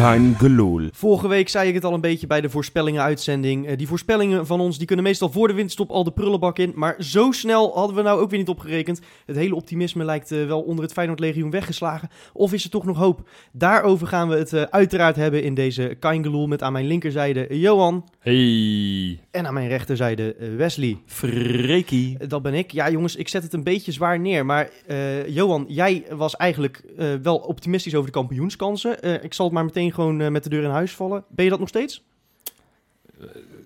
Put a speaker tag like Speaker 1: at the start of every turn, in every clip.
Speaker 1: Kein Gelul.
Speaker 2: Vorige week zei ik het al een beetje bij de voorspellingen-uitzending. Eh, die voorspellingen van ons die kunnen meestal voor de winterstop al de prullenbak in. Maar zo snel hadden we nou ook weer niet opgerekend. Het hele optimisme lijkt eh, wel onder het Feyenoord-legioen weggeslagen. Of is er toch nog hoop? Daarover gaan we het eh, uiteraard hebben in deze Kaingeloel. Met aan mijn linkerzijde Johan
Speaker 3: Hey,
Speaker 2: en aan mijn rechterzijde Wesley.
Speaker 3: Freekie.
Speaker 2: Eh, Dat ben ik. Ja, jongens, ik zet het een beetje zwaar neer. Maar eh, Johan, jij was eigenlijk eh, wel optimistisch over de kampioenskansen. Eh, ik zal het maar meteen gewoon eh, met de deur in huis vallen. Ben je dat nog steeds?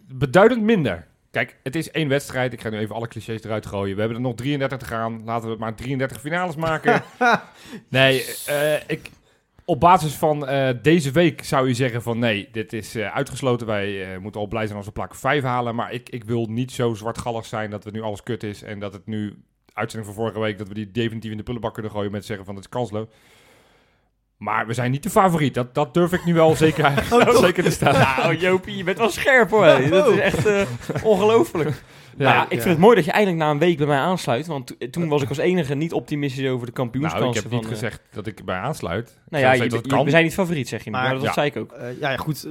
Speaker 3: Beduidend minder. Kijk, het is één wedstrijd. Ik ga nu even alle clichés eruit gooien. We hebben er nog 33 te gaan. Laten we maar 33 finales maken. nee, eh, ik, op basis van eh, deze week zou je zeggen van nee, dit is eh, uitgesloten. Wij eh, moeten al blij zijn als we plak 5 halen. Maar ik, ik wil niet zo zwartgallig zijn dat we nu alles kut is. En dat het nu, uitzending van vorige week, dat we die definitief in de prullenbak kunnen gooien met zeggen van het is kansloos. Maar we zijn niet de favoriet. Dat, dat durf ik nu wel zeker, zeker te staan.
Speaker 4: Nou, Jopie, je bent wel scherp hoor. Hey. Dat is echt eh, ongelooflijk.
Speaker 3: Ja,
Speaker 4: Nou ja, ik vind het mooi dat je eindelijk na een week bij mij aansluit. Want to- toen was ik als enige niet optimistisch over de
Speaker 3: Nou,
Speaker 4: kampioenskansen.
Speaker 3: ik heb niet
Speaker 4: van, eh,
Speaker 3: gezegd dat ik bij aansluit.
Speaker 4: nou
Speaker 3: Ik
Speaker 4: ja,
Speaker 3: zei
Speaker 4: je,
Speaker 3: dat het
Speaker 4: je-
Speaker 3: kan.
Speaker 4: we zijn niet favoriet, zeg je. Maar,
Speaker 2: Maar-
Speaker 4: dat
Speaker 3: ja.
Speaker 4: zei ik ook.
Speaker 2: Eh, ja, goed.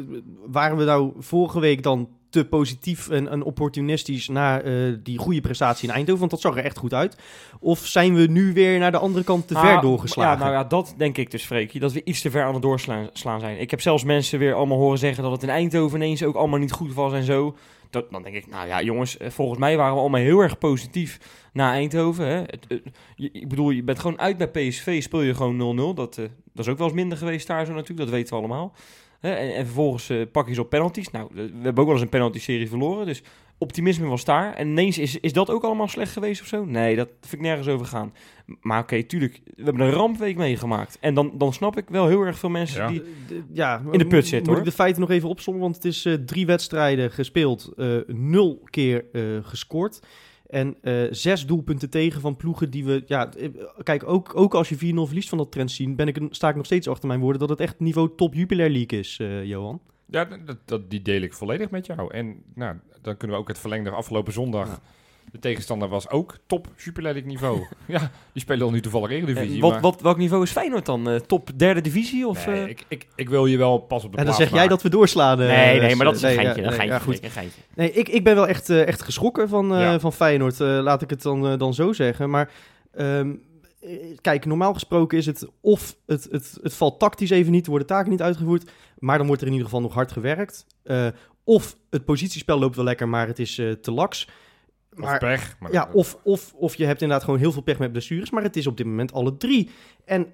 Speaker 2: Waren we nou vorige week dan te positief en, en opportunistisch naar eh, die goede prestatie in Eindhoven? Want dat zag er echt goed uit. Of zijn we nu weer naar de andere kant te ver
Speaker 4: Ah,
Speaker 2: doorgeslagen?
Speaker 4: Ja, nou ja, dat denk ik dus, Freekie. Dat we iets te ver aan het doorslaan slaan zijn. Ik heb zelfs mensen weer allemaal horen zeggen dat het in Eindhoven ineens ook allemaal niet goed was en zo. Dat, dan denk ik, nou ja, jongens, eh, volgens mij waren we allemaal heel erg positief na Eindhoven. Hè. Het, je- ik bedoel, je bent gewoon uit bij PSV, speel je gewoon 0-0. Dat, eh, dat is ook wel eens minder geweest daar zo natuurlijk, dat weten we allemaal. Hè, en, en vervolgens eh, pak je ze op penalties. Nou, eh, we hebben ook wel eens een penalty-serie verloren, dus optimisme was daar. En ineens is, is dat ook allemaal slecht geweest of zo? Nee, dat vind ik nergens over gaan. Maar oké, tuurlijk, we hebben een rampweek meegemaakt. En dan, dan snap ik wel heel erg veel mensen
Speaker 3: Ja.
Speaker 4: die...
Speaker 2: D- ja,
Speaker 4: In de put zit,
Speaker 2: Moet
Speaker 4: hoor.
Speaker 2: ik de feiten nog even opzommen? Want het is eh, drie wedstrijden gespeeld, eh, nul keer eh, gescoord. En eh, zes doelpunten tegen van ploegen die we... Ja, eh, kijk, ook, ook als je 4-0 verliest van dat trend zien... Ben ik, sta ik nog steeds achter mijn woorden dat het echt niveau top Jupiler League is, eh, Johan.
Speaker 3: Ja, dat, dat, die deel ik volledig met jou. En nou, dan kunnen we ook het verlengde afgelopen zondag.
Speaker 2: Ja.
Speaker 3: De tegenstander was ook top Super League niveau. ja, die spelen al nu toevallig Eredivisie.
Speaker 4: Eh, wat,
Speaker 3: maar-
Speaker 4: wat, welk niveau is Feyenoord dan? Eh, top derde divisie? Of,
Speaker 3: Nee,
Speaker 4: eh?
Speaker 3: ik, ik, ik wil je wel pas op de
Speaker 2: En dan zeg jij dat we doorslaan.
Speaker 4: nee, nee, maar dat is een
Speaker 2: Nee,
Speaker 4: geintje.
Speaker 2: ja,
Speaker 4: een
Speaker 2: nee,
Speaker 4: geintje,
Speaker 2: ja, goed.
Speaker 4: Een geintje.
Speaker 2: Nee, ik, ik ben wel echt, echt geschrokken van,
Speaker 3: Ja.
Speaker 2: van Feyenoord. laat ik het dan, dan zo zeggen. Maar ehm, eh, kijk, normaal gesproken is het of het, het, het valt tactisch even niet, worden taken niet uitgevoerd. Maar dan wordt er in ieder geval nog hard gewerkt. Of het positiespel loopt wel lekker, maar het is te laks.
Speaker 3: Of
Speaker 2: Maar,
Speaker 3: pech. Maar
Speaker 2: ja, of, of, of je hebt inderdaad gewoon heel veel pech met blessures. Maar het is op dit moment alle drie. En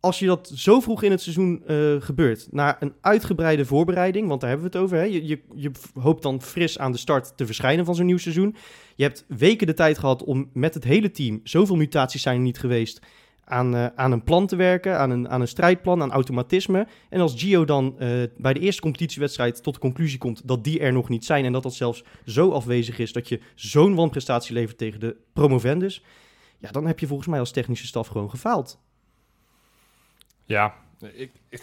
Speaker 2: als je dat zo vroeg in het seizoen eh, gebeurt, na een uitgebreide voorbereiding, want daar hebben we het over. Hè? Je, je, je hoopt dan fris aan de start te verschijnen van zo'n nieuw seizoen. Je hebt weken de tijd gehad om met het hele team, zoveel mutaties zijn er niet geweest, aan, eh, aan een plan te werken, aan een, aan een strijdplan, aan automatisme. En als Gio dan eh, bij de eerste competitiewedstrijd tot de conclusie komt dat die er nog niet zijn en dat dat zelfs zo afwezig is dat je zo'n wanprestatie levert tegen de promovendus, ja, dan heb je volgens mij als technische staf gewoon gefaald.
Speaker 3: Ja, ik, ik,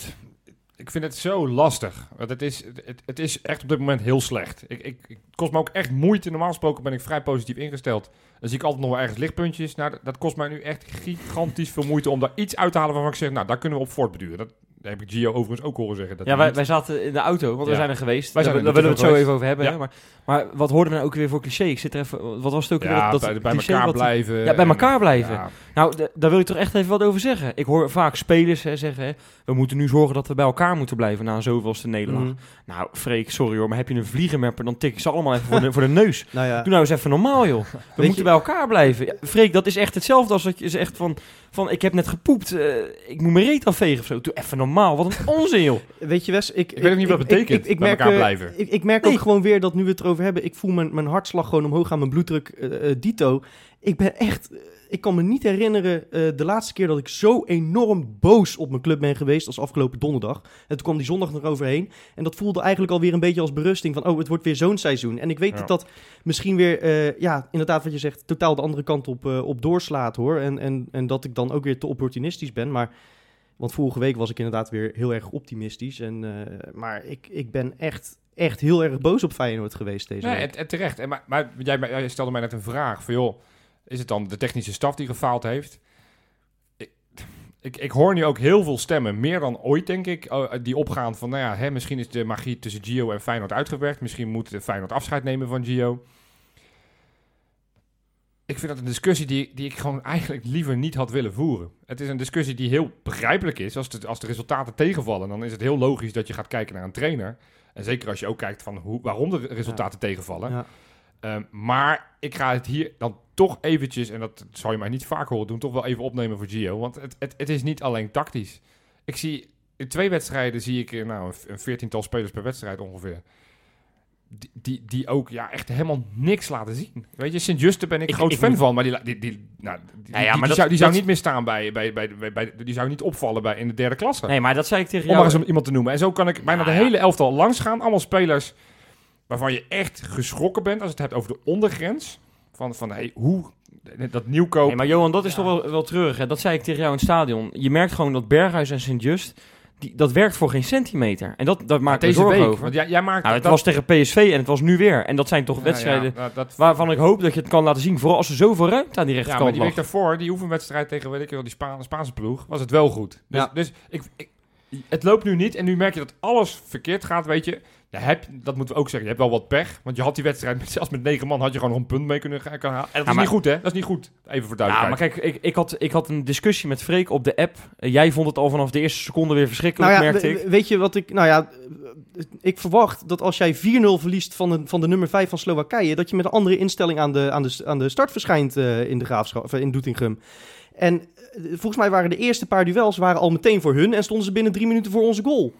Speaker 3: ik vind het zo lastig. Want het is, het, het is echt op dit moment heel slecht. Ik, ik, het kost me ook echt moeite. Normaal gesproken ben ik vrij positief ingesteld. Dan zie ik altijd nog wel ergens lichtpuntjes. Nou, dat, dat kost mij nu echt gigantisch veel moeite om daar iets uit te halen waarvan ik zeg, nou, daar kunnen we op voortbeduren. Dat, daar heb ik Gio overigens ook horen zeggen. Dat
Speaker 4: Ja, wij, zaten in de auto, want we zijn er geweest.
Speaker 3: Wij zijn er
Speaker 4: daar willen we het zo even over hebben.
Speaker 3: Ja.
Speaker 4: Hè? Maar, maar wat hoorden we nou ook weer voor cliché? Ik zit er even... Wat was het ook weer?
Speaker 3: ja,
Speaker 4: dat,
Speaker 3: bij, bij elkaar
Speaker 4: wat-
Speaker 3: blijven.
Speaker 4: Ja, bij elkaar blijven. Nou, daar wil ik toch echt even wat over zeggen. Ik hoor vaak spelers hè, zeggen, hè, we moeten nu zorgen dat we bij elkaar moeten blijven na een zoveelste nederlaag.
Speaker 2: Mhm.
Speaker 4: Nou, Freek, sorry hoor, maar heb je een vliegenmapper, dan tik ik ze allemaal even voor de, voor de neus.
Speaker 2: Nou ja,
Speaker 4: Doe nou eens even normaal, joh. We
Speaker 2: Weet
Speaker 4: moeten
Speaker 2: je-
Speaker 4: bij elkaar blijven. Ja, Freek, dat is echt hetzelfde als dat je zegt van, van ik heb net gepoept, eh, ik moet mijn reet afvegen of zo. Doe even normaal, wat een onzin, joh.
Speaker 2: Weet je, Wes, ik,
Speaker 3: Ik weet ook niet wat het betekent, bij elkaar
Speaker 2: eh,
Speaker 3: blijven.
Speaker 2: Ik, ik merk
Speaker 4: Nee.
Speaker 2: ook gewoon weer dat nu we het erover hebben, ik voel mijn, mijn hartslag gewoon omhoog gaan, mijn bloeddruk eh, dito. Ik ben echt, ik kan me niet herinneren eh, de laatste keer dat ik zo enorm boos op mijn club ben geweest als afgelopen donderdag. En toen kwam die zondag nog overheen. En dat voelde eigenlijk alweer een beetje als berusting van, oh, het wordt weer zo'n seizoen. En ik weet
Speaker 3: Ja.
Speaker 2: dat dat misschien weer, eh, ja, inderdaad wat je zegt, totaal de andere kant op, eh, op doorslaat hoor. En, en, en dat ik dan ook weer te opportunistisch ben. Maar, want vorige week was ik inderdaad weer heel erg optimistisch. En, maar ik, ik ben echt, echt heel erg boos op Feyenoord geweest deze
Speaker 3: Nee,
Speaker 2: week.
Speaker 3: en, en terecht. En, maar maar jij, jij stelde mij net een vraag van, joh, is het dan de technische staf die gefaald heeft? Ik, ik, ik hoor nu ook heel veel stemmen, meer dan ooit denk ik, oh, die opgaan van, nou ja, hè, misschien is de magie tussen Gio en Feyenoord uitgewerkt. Misschien moet Feyenoord afscheid nemen van Gio. Ik vind dat een discussie die, die ik gewoon eigenlijk liever niet had willen voeren. Het is een discussie die heel begrijpelijk is. Als de, als de resultaten tegenvallen, dan is het heel logisch dat je gaat kijken naar een trainer. En zeker als je ook kijkt van hoe, waarom de resultaten tegenvallen.
Speaker 2: Ja.
Speaker 3: Ehm, maar ik ga het hier dan toch eventjes, en dat zal je mij niet vaak horen doen, toch wel even opnemen voor Gio. Want het, het, het is niet alleen tactisch. Ik zie in twee wedstrijden zie ik eh, nou, een- veertiental spelers per wedstrijd ongeveer. Die, die, die ook ja, echt helemaal niks laten zien. Weet je, Sint-Juste ben ik,
Speaker 4: Ik-
Speaker 3: groot
Speaker 4: ik
Speaker 3: fan
Speaker 4: moet-
Speaker 3: van, maar die, die, die, nou, die,
Speaker 4: Ja, ja,
Speaker 3: die-
Speaker 4: maar
Speaker 3: die
Speaker 4: dat-
Speaker 3: zou, die zou niet meer staan bij, bij, bij, bij, bij- die zou niet opvallen bij, in de derde klasse.
Speaker 4: Nee, maar dat zei ik tegen
Speaker 3: Om maar
Speaker 4: jou.
Speaker 3: eens om iemand te noemen. En zo kan ik bijna
Speaker 4: Nou
Speaker 3: de hele elftal langs gaan. Allemaal spelers waarvan je echt geschrokken bent als het hebt over de ondergrens. Van, van hey, hoe dat nieuwkoop.
Speaker 4: Nee, maar Johan, dat is toch wel, wel treurig. Hè? Dat zei ik tegen jou in het stadion. Je merkt gewoon dat Berghuis en Sint-Just, die- dat werkt voor geen centimeter. En dat, dat maakt me
Speaker 3: deze
Speaker 4: zorgen
Speaker 3: week.
Speaker 4: over.
Speaker 3: Want jij, jij maakt
Speaker 4: Nou, het
Speaker 3: dat-
Speaker 4: was tegen PSV en het was nu weer. En dat zijn toch
Speaker 3: Ja,
Speaker 4: wedstrijden
Speaker 3: ja, dat,
Speaker 4: waarvan ik hoop dat je het kan laten zien. Vooral als er zoveel ruimte aan die
Speaker 3: ja, maar
Speaker 4: rechterkant
Speaker 3: die week daarvoor, die oefenwedstrijd tegen weet ik wel, die Spa- Spaanse ploeg, was het wel goed. Dus,
Speaker 2: Ja.
Speaker 3: dus ik, ik, het loopt nu niet en nu merk je dat alles verkeerd gaat, weet je. Ja, heb, dat moeten we ook zeggen. Je hebt wel wat pech, want je had die wedstrijd, met, zelfs met negen man, had je gewoon nog een punt mee kunnen gaan halen. En dat is
Speaker 4: maar-
Speaker 3: niet goed, hè? Dat is niet goed. Even voor
Speaker 4: Ja, maar
Speaker 3: duidelijkheid.
Speaker 4: kijk, ik, ik, had, ik had een discussie met Freek op de app. Eh, jij vond het al vanaf de eerste seconde weer verschrikkelijk,
Speaker 2: Nou ja,
Speaker 4: merkte ik.
Speaker 2: weet je wat ik... Nou ja, ik verwacht dat als jij 4-0 verliest van de, van de nummer 5 van Slowakije... dat je met een andere instelling aan de, aan de, aan de start verschijnt eh, in de graafschap, of, in Doetinchem. En eh, volgens mij waren de eerste paar duels waren al meteen voor hun... en stonden ze binnen drie minuten voor onze goal.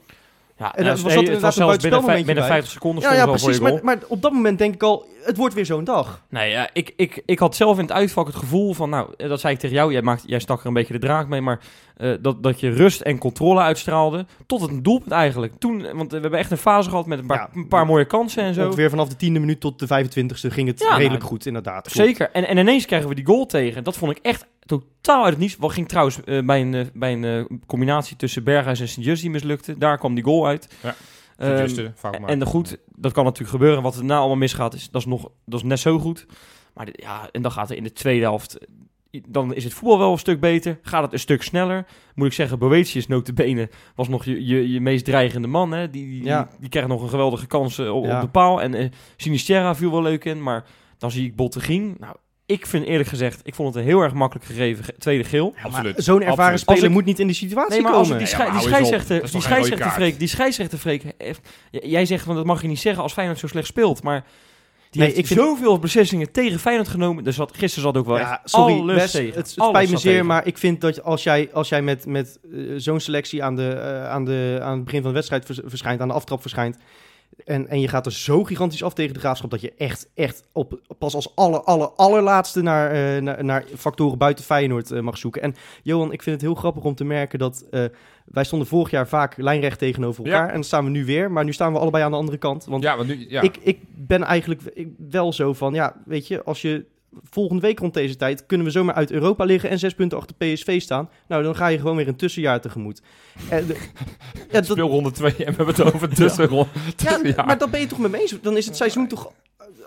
Speaker 4: Ja,
Speaker 2: En
Speaker 4: nou,
Speaker 2: was dat inderdaad een
Speaker 4: binnen, vijf-
Speaker 2: buitenspelmomentje
Speaker 4: binnen
Speaker 2: bij.
Speaker 4: 50 seconden
Speaker 2: Ja, ja precies. Maar, maar op dat moment denk ik al, het wordt weer zo'n dag.
Speaker 4: Nee, ja, ik, ik, ik had zelf in het uitvak het gevoel van, nou, eh, dat zei ik tegen jou, jij, maakt, jij stak er een beetje de draak mee, maar eh, dat, dat je rust en controle uitstraalde tot het doelpunt eigenlijk. Toen, eh, want we hebben echt een fase gehad met een paar,
Speaker 2: Ja.
Speaker 4: een paar mooie kansen en zo.
Speaker 2: Ongeveer vanaf de tiende minuut tot de 25ste ging het
Speaker 4: Ja,
Speaker 2: redelijk
Speaker 4: nou,
Speaker 2: goed, inderdaad.
Speaker 4: Zeker. En, en ineens krijgen we die goal tegen. Dat vond ik echt totaal uit het niets. Wat ging trouwens eh, bij een, eh, bij een eh, combinatie tussen Berghuis en Sint-Just die mislukte. Daar kwam die goal uit.
Speaker 3: Ja.
Speaker 4: Ehm, en de goed, dat kan natuurlijk gebeuren. Wat er na allemaal misgaat, is, dat, is nog, dat is net zo goed. Maar ja, en dan gaat er in de tweede helft... Dan is het voetbal wel een stuk beter. Gaat het een stuk sneller. Moet ik zeggen, Boetius notabene was nog je, je, je meest dreigende man. Hè? Die, die,
Speaker 2: Ja.
Speaker 4: die, die krijgt nog een geweldige kans op,
Speaker 2: Ja.
Speaker 4: op de paal. En Sinisterra viel wel leuk in. Maar dan zie ik Bottegien. Nou, ik vind eerlijk gezegd, ik vond het een heel erg makkelijk gegeven ge- tweede geel.
Speaker 3: Absoluut.
Speaker 2: Zo'n ervaren
Speaker 3: Absoluut.
Speaker 2: speler
Speaker 4: ik-
Speaker 2: moet niet in die situatie
Speaker 4: Nee, maar als
Speaker 2: komen.
Speaker 4: die,
Speaker 3: Ja, maar
Speaker 4: scheidsrechter, die scheidsrechter? Freek, die scheidsrechter Freek jij zegt van dat mag je niet zeggen als Feyenoord zo slecht speelt, maar die
Speaker 2: Nee,
Speaker 4: heeft
Speaker 2: ik vind-
Speaker 4: zoveel beslissingen tegen Feyenoord genomen. Dus zat, gisteren zat ook wel
Speaker 2: Ja,
Speaker 4: echt
Speaker 2: sorry,
Speaker 4: tegen.
Speaker 2: het, het
Speaker 4: Alles
Speaker 2: spijt me zeer,
Speaker 4: tegen.
Speaker 2: maar ik vind dat als jij, als jij met, met eh, zo'n selectie aan, de, eh, aan, de, aan het begin van de wedstrijd vers- verschijnt, aan de aftrap verschijnt, en, en je gaat er zo gigantisch af tegen de graafschap, dat je echt, echt op, pas als aller, aller, allerlaatste naar, eh, naar, naar factoren buiten Feyenoord eh, mag zoeken. En Johan, ik vind het heel grappig om te merken dat eh, wij stonden vorig jaar vaak lijnrecht tegenover
Speaker 3: Ja.
Speaker 2: elkaar, en dan staan we nu weer, maar nu staan we allebei aan de andere kant. Want
Speaker 3: ja, want nu, ja.
Speaker 2: ik, ik ben eigenlijk ik- wel zo van, ja, weet je, als je volgende week rond deze tijd kunnen we zomaar uit Europa liggen en zes punten achter PSV staan. Nou, dan ga je gewoon weer een tussenjaar tegemoet. En de- ja, dat,
Speaker 3: Speelronde 2 en we hebben het over tussenrond.
Speaker 2: ja, maar dat ben je toch met me eens? Dan is het seizoen toch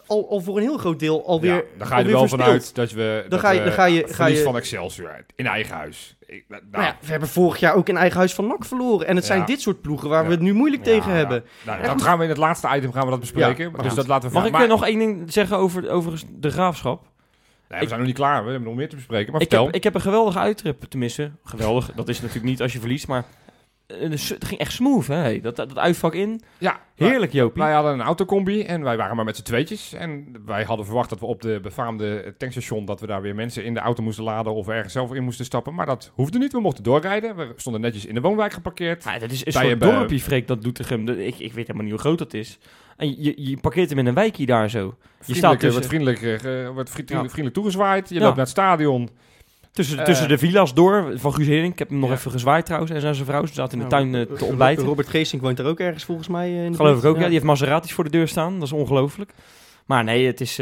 Speaker 2: al, al voor een heel groot deel alweer
Speaker 3: Ja, dan ga je er wel vanuit dat we
Speaker 2: Dan
Speaker 3: dat
Speaker 2: ga je- dan ga je- ga je-
Speaker 3: van Excelsior uit, in eigen huis. Ik, nou,
Speaker 2: Nou ja, we hebben vorig jaar ook in eigen huis van NAC verloren. En het zijn
Speaker 3: Ja.
Speaker 2: dit soort ploegen waar we het nu moeilijk
Speaker 3: ja,
Speaker 2: tegen
Speaker 3: ja.
Speaker 2: hebben.
Speaker 3: Nou, dat gaan we in het laatste item gaan we dat bespreken.
Speaker 2: Ja,
Speaker 3: dus dat laten we
Speaker 4: Mag ik
Speaker 3: maar,
Speaker 4: er nog één ding zeggen over, over de graafschap?
Speaker 3: Nee, we zijn nog niet klaar. We hebben nog meer te bespreken. Maar
Speaker 4: Ik
Speaker 3: vertel.
Speaker 4: heb, ik heb een geweldige uittrip, tenminste. Geweldig, dat is natuurlijk niet als je verliest, maar het ging echt smooth, hè? Dat, dat uitvak in.
Speaker 3: ja,
Speaker 4: Heerlijk, Jopie.
Speaker 3: Wij hadden een autocombi en wij waren maar met z'n tweetjes. En wij hadden verwacht dat we op de befaamde tankstation... dat we daar weer mensen in de auto moesten laden of ergens zelf in moesten stappen. Maar dat hoefde niet. We mochten doorrijden. We stonden netjes in de woonwijk geparkeerd.
Speaker 4: Ja, dat is een soort
Speaker 3: eh,
Speaker 4: dorpje, Freek, dat Doetinchem. Ik, ik weet helemaal niet hoe groot dat is. En je, je parkeert hem in een wijkje daar zo. Je staat
Speaker 3: Vriendelijk, eh,
Speaker 4: tussen...
Speaker 3: wordt vriendelijk, eh, wordt vri-
Speaker 4: Ja.
Speaker 3: vriendelijk toegezwaaid. Je loopt naar het stadion.
Speaker 4: Tussen,
Speaker 3: Eh.
Speaker 4: tussen de villa's door van Guus Hering. Ik heb hem nog
Speaker 3: Ja.
Speaker 4: even gezwaaid trouwens. En zijn zijn vrouw. Ze zaten in de
Speaker 2: Nou,
Speaker 4: tuin eh, te ontbijten.
Speaker 2: Robert Geesink woont er ook ergens volgens mij. eh, in de
Speaker 4: Geloof ik ook, ja. Die heeft Maseratis voor de deur staan. Dat is ongelooflijk. Maar nee, het is,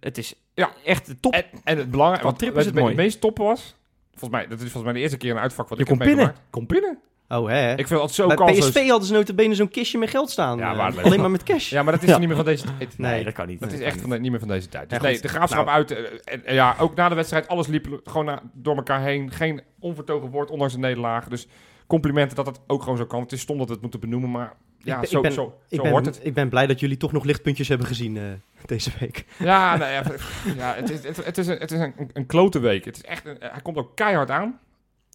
Speaker 4: het is
Speaker 3: Ja.
Speaker 4: echt top.
Speaker 3: En, en het belangrijke,
Speaker 4: Qua
Speaker 3: wat
Speaker 4: trip is het mooi.
Speaker 3: meest top was, volgens mij, dat is volgens mij de eerste keer een uitvak wat
Speaker 4: Je
Speaker 3: ik heb meegemaakt. Kon pinnen.
Speaker 2: Oh, hè?
Speaker 3: Ik vind het zo
Speaker 2: Bij
Speaker 3: kansloos.
Speaker 2: PSV hadden ze notabene zo'n kistje met geld staan.
Speaker 3: Ja,
Speaker 2: eh, alleen maar met cash.
Speaker 3: Ja, maar dat is
Speaker 4: Ja.
Speaker 3: niet meer van deze tijd.
Speaker 2: Nee.
Speaker 4: dat kan niet.
Speaker 3: Dat
Speaker 4: Nee,
Speaker 3: is
Speaker 4: dat
Speaker 3: echt van de- niet meer van deze tijd. Dus
Speaker 2: Ja,
Speaker 3: nee, de graafschap
Speaker 2: Nou.
Speaker 3: uit. eh, En, ja, ook na de wedstrijd, alles liep gewoon na- door elkaar heen. Geen onvertogen woord, ondanks de nederlaag. Dus complimenten dat het ook gewoon zo kan. Het is stom dat we het moeten benoemen, maar ja,
Speaker 2: Ik ben-
Speaker 3: zo,
Speaker 2: ik ben-
Speaker 3: zo,
Speaker 2: Ik
Speaker 3: zo
Speaker 2: ben,
Speaker 3: hoort het.
Speaker 2: ik ben blij dat jullie toch nog lichtpuntjes hebben gezien eh, deze week.
Speaker 3: Ja, nee, ja, ja, het is, het, het is, een, het is een, een klote week. Het is echt een- hij komt ook keihard aan.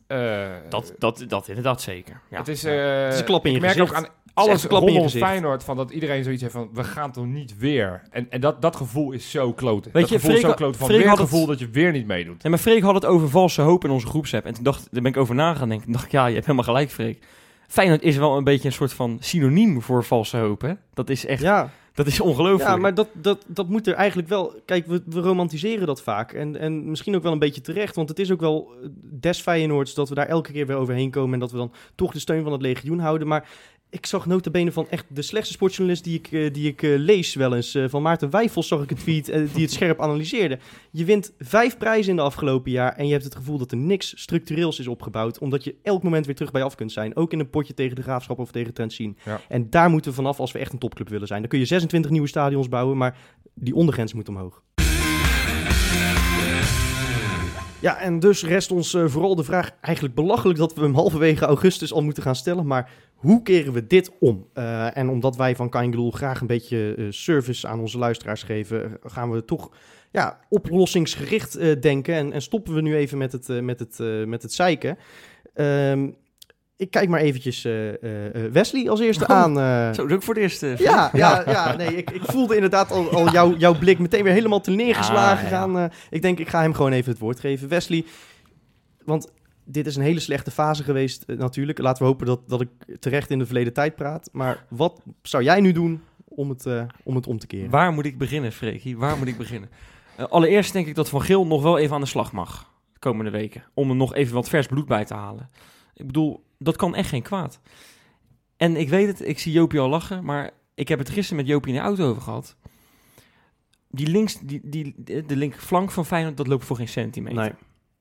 Speaker 3: Eh,
Speaker 4: Dat, dat, dat inderdaad zeker. Ja.
Speaker 3: het is,
Speaker 2: Ja.
Speaker 3: eh,
Speaker 2: Het is een klap in je
Speaker 3: ik merk
Speaker 2: gezicht.
Speaker 3: ook aan alles rondom. Feyenoord van dat iedereen zoiets heeft van we gaan toch niet weer. En, en dat, dat gevoel is zo kloten.
Speaker 4: Weet
Speaker 3: dat
Speaker 4: je,
Speaker 3: gevoel is
Speaker 4: Freek-
Speaker 3: zo kloten van
Speaker 4: Freek
Speaker 3: weer het
Speaker 4: had het-
Speaker 3: gevoel dat je weer niet meedoet.
Speaker 4: Nee, maar Freek had het over valse hoop in onze groepsapp. En toen dacht, daar ben ik over na gaan denken. Toen dacht ik, ja, je hebt helemaal gelijk, Freek. Feyenoord is wel een beetje een soort van synoniem voor valse hoop, hè? Dat is echt,
Speaker 2: Ja,
Speaker 4: dat is ongelooflijk.
Speaker 2: ja maar dat, dat, dat moet er eigenlijk wel... Kijk, we, we romantiseren dat vaak. En, en misschien ook wel een beetje terecht. Want het is ook wel des Feyenoords dat we daar elke keer weer overheen komen. En dat we dan toch de steun van het legioen houden. Maar ik zag notabene van echt de slechtste sportjournalist die ik, eh, die ik eh, lees wel eens. eh, van Maarten Wijfels zag ik een tweet die het scherp analyseerde. Je wint vijf prijzen in de afgelopen jaar. En je hebt het gevoel dat er niks structureels is opgebouwd. Omdat je elk moment weer terug bij af kunt zijn. Ook in een potje tegen de Graafschap of tegen Trent zien.
Speaker 3: Ja.
Speaker 2: En daar moeten we vanaf als we echt een topclub willen zijn. Dan kun je 26 nieuwe stadions bouwen, maar die ondergrens moet omhoog. Ja, en dus rest ons eh, vooral de vraag, eigenlijk belachelijk dat we hem halverwege augustus al moeten gaan stellen, maar hoe keren we dit om? Eh, en omdat wij van Kaingeloel graag een beetje eh, service aan onze luisteraars geven, gaan we toch ja, oplossingsgericht denken en, en stoppen we nu even met het, met het, met het zeiken. Ehm, ik kijk maar eventjes eh, eh, eh, Wesley als eerste
Speaker 4: Oh,
Speaker 2: aan. eh.
Speaker 4: Zo, is ook voor het eerst.
Speaker 2: Ja, ja, ja nee, ik, ik voelde inderdaad al, al jouw, jouw blik meteen weer helemaal te neergeslagen
Speaker 4: Ah, ja.
Speaker 2: gaan. eh. ik denk, ik ga hem gewoon even het woord geven. Wesley, want dit is een hele slechte fase geweest natuurlijk. Laten we hopen dat, dat ik terecht in de verleden tijd praat. Maar wat zou jij nu doen om het, eh, om, het om te keren?
Speaker 4: Waar moet ik beginnen, Freekie? Waar moet ik beginnen? Allereerst denk ik dat Van Geel nog wel even aan de slag mag. De komende weken. Om er nog even wat vers bloed bij te halen. Ik bedoel, dat kan echt geen kwaad. En ik weet het, ik zie Jopie al lachen. Maar ik heb het gisteren met Jopie in de auto over gehad. Die links, die, die, de linkerflank van Feyenoord, dat loopt voor geen centimeter.
Speaker 2: Nee.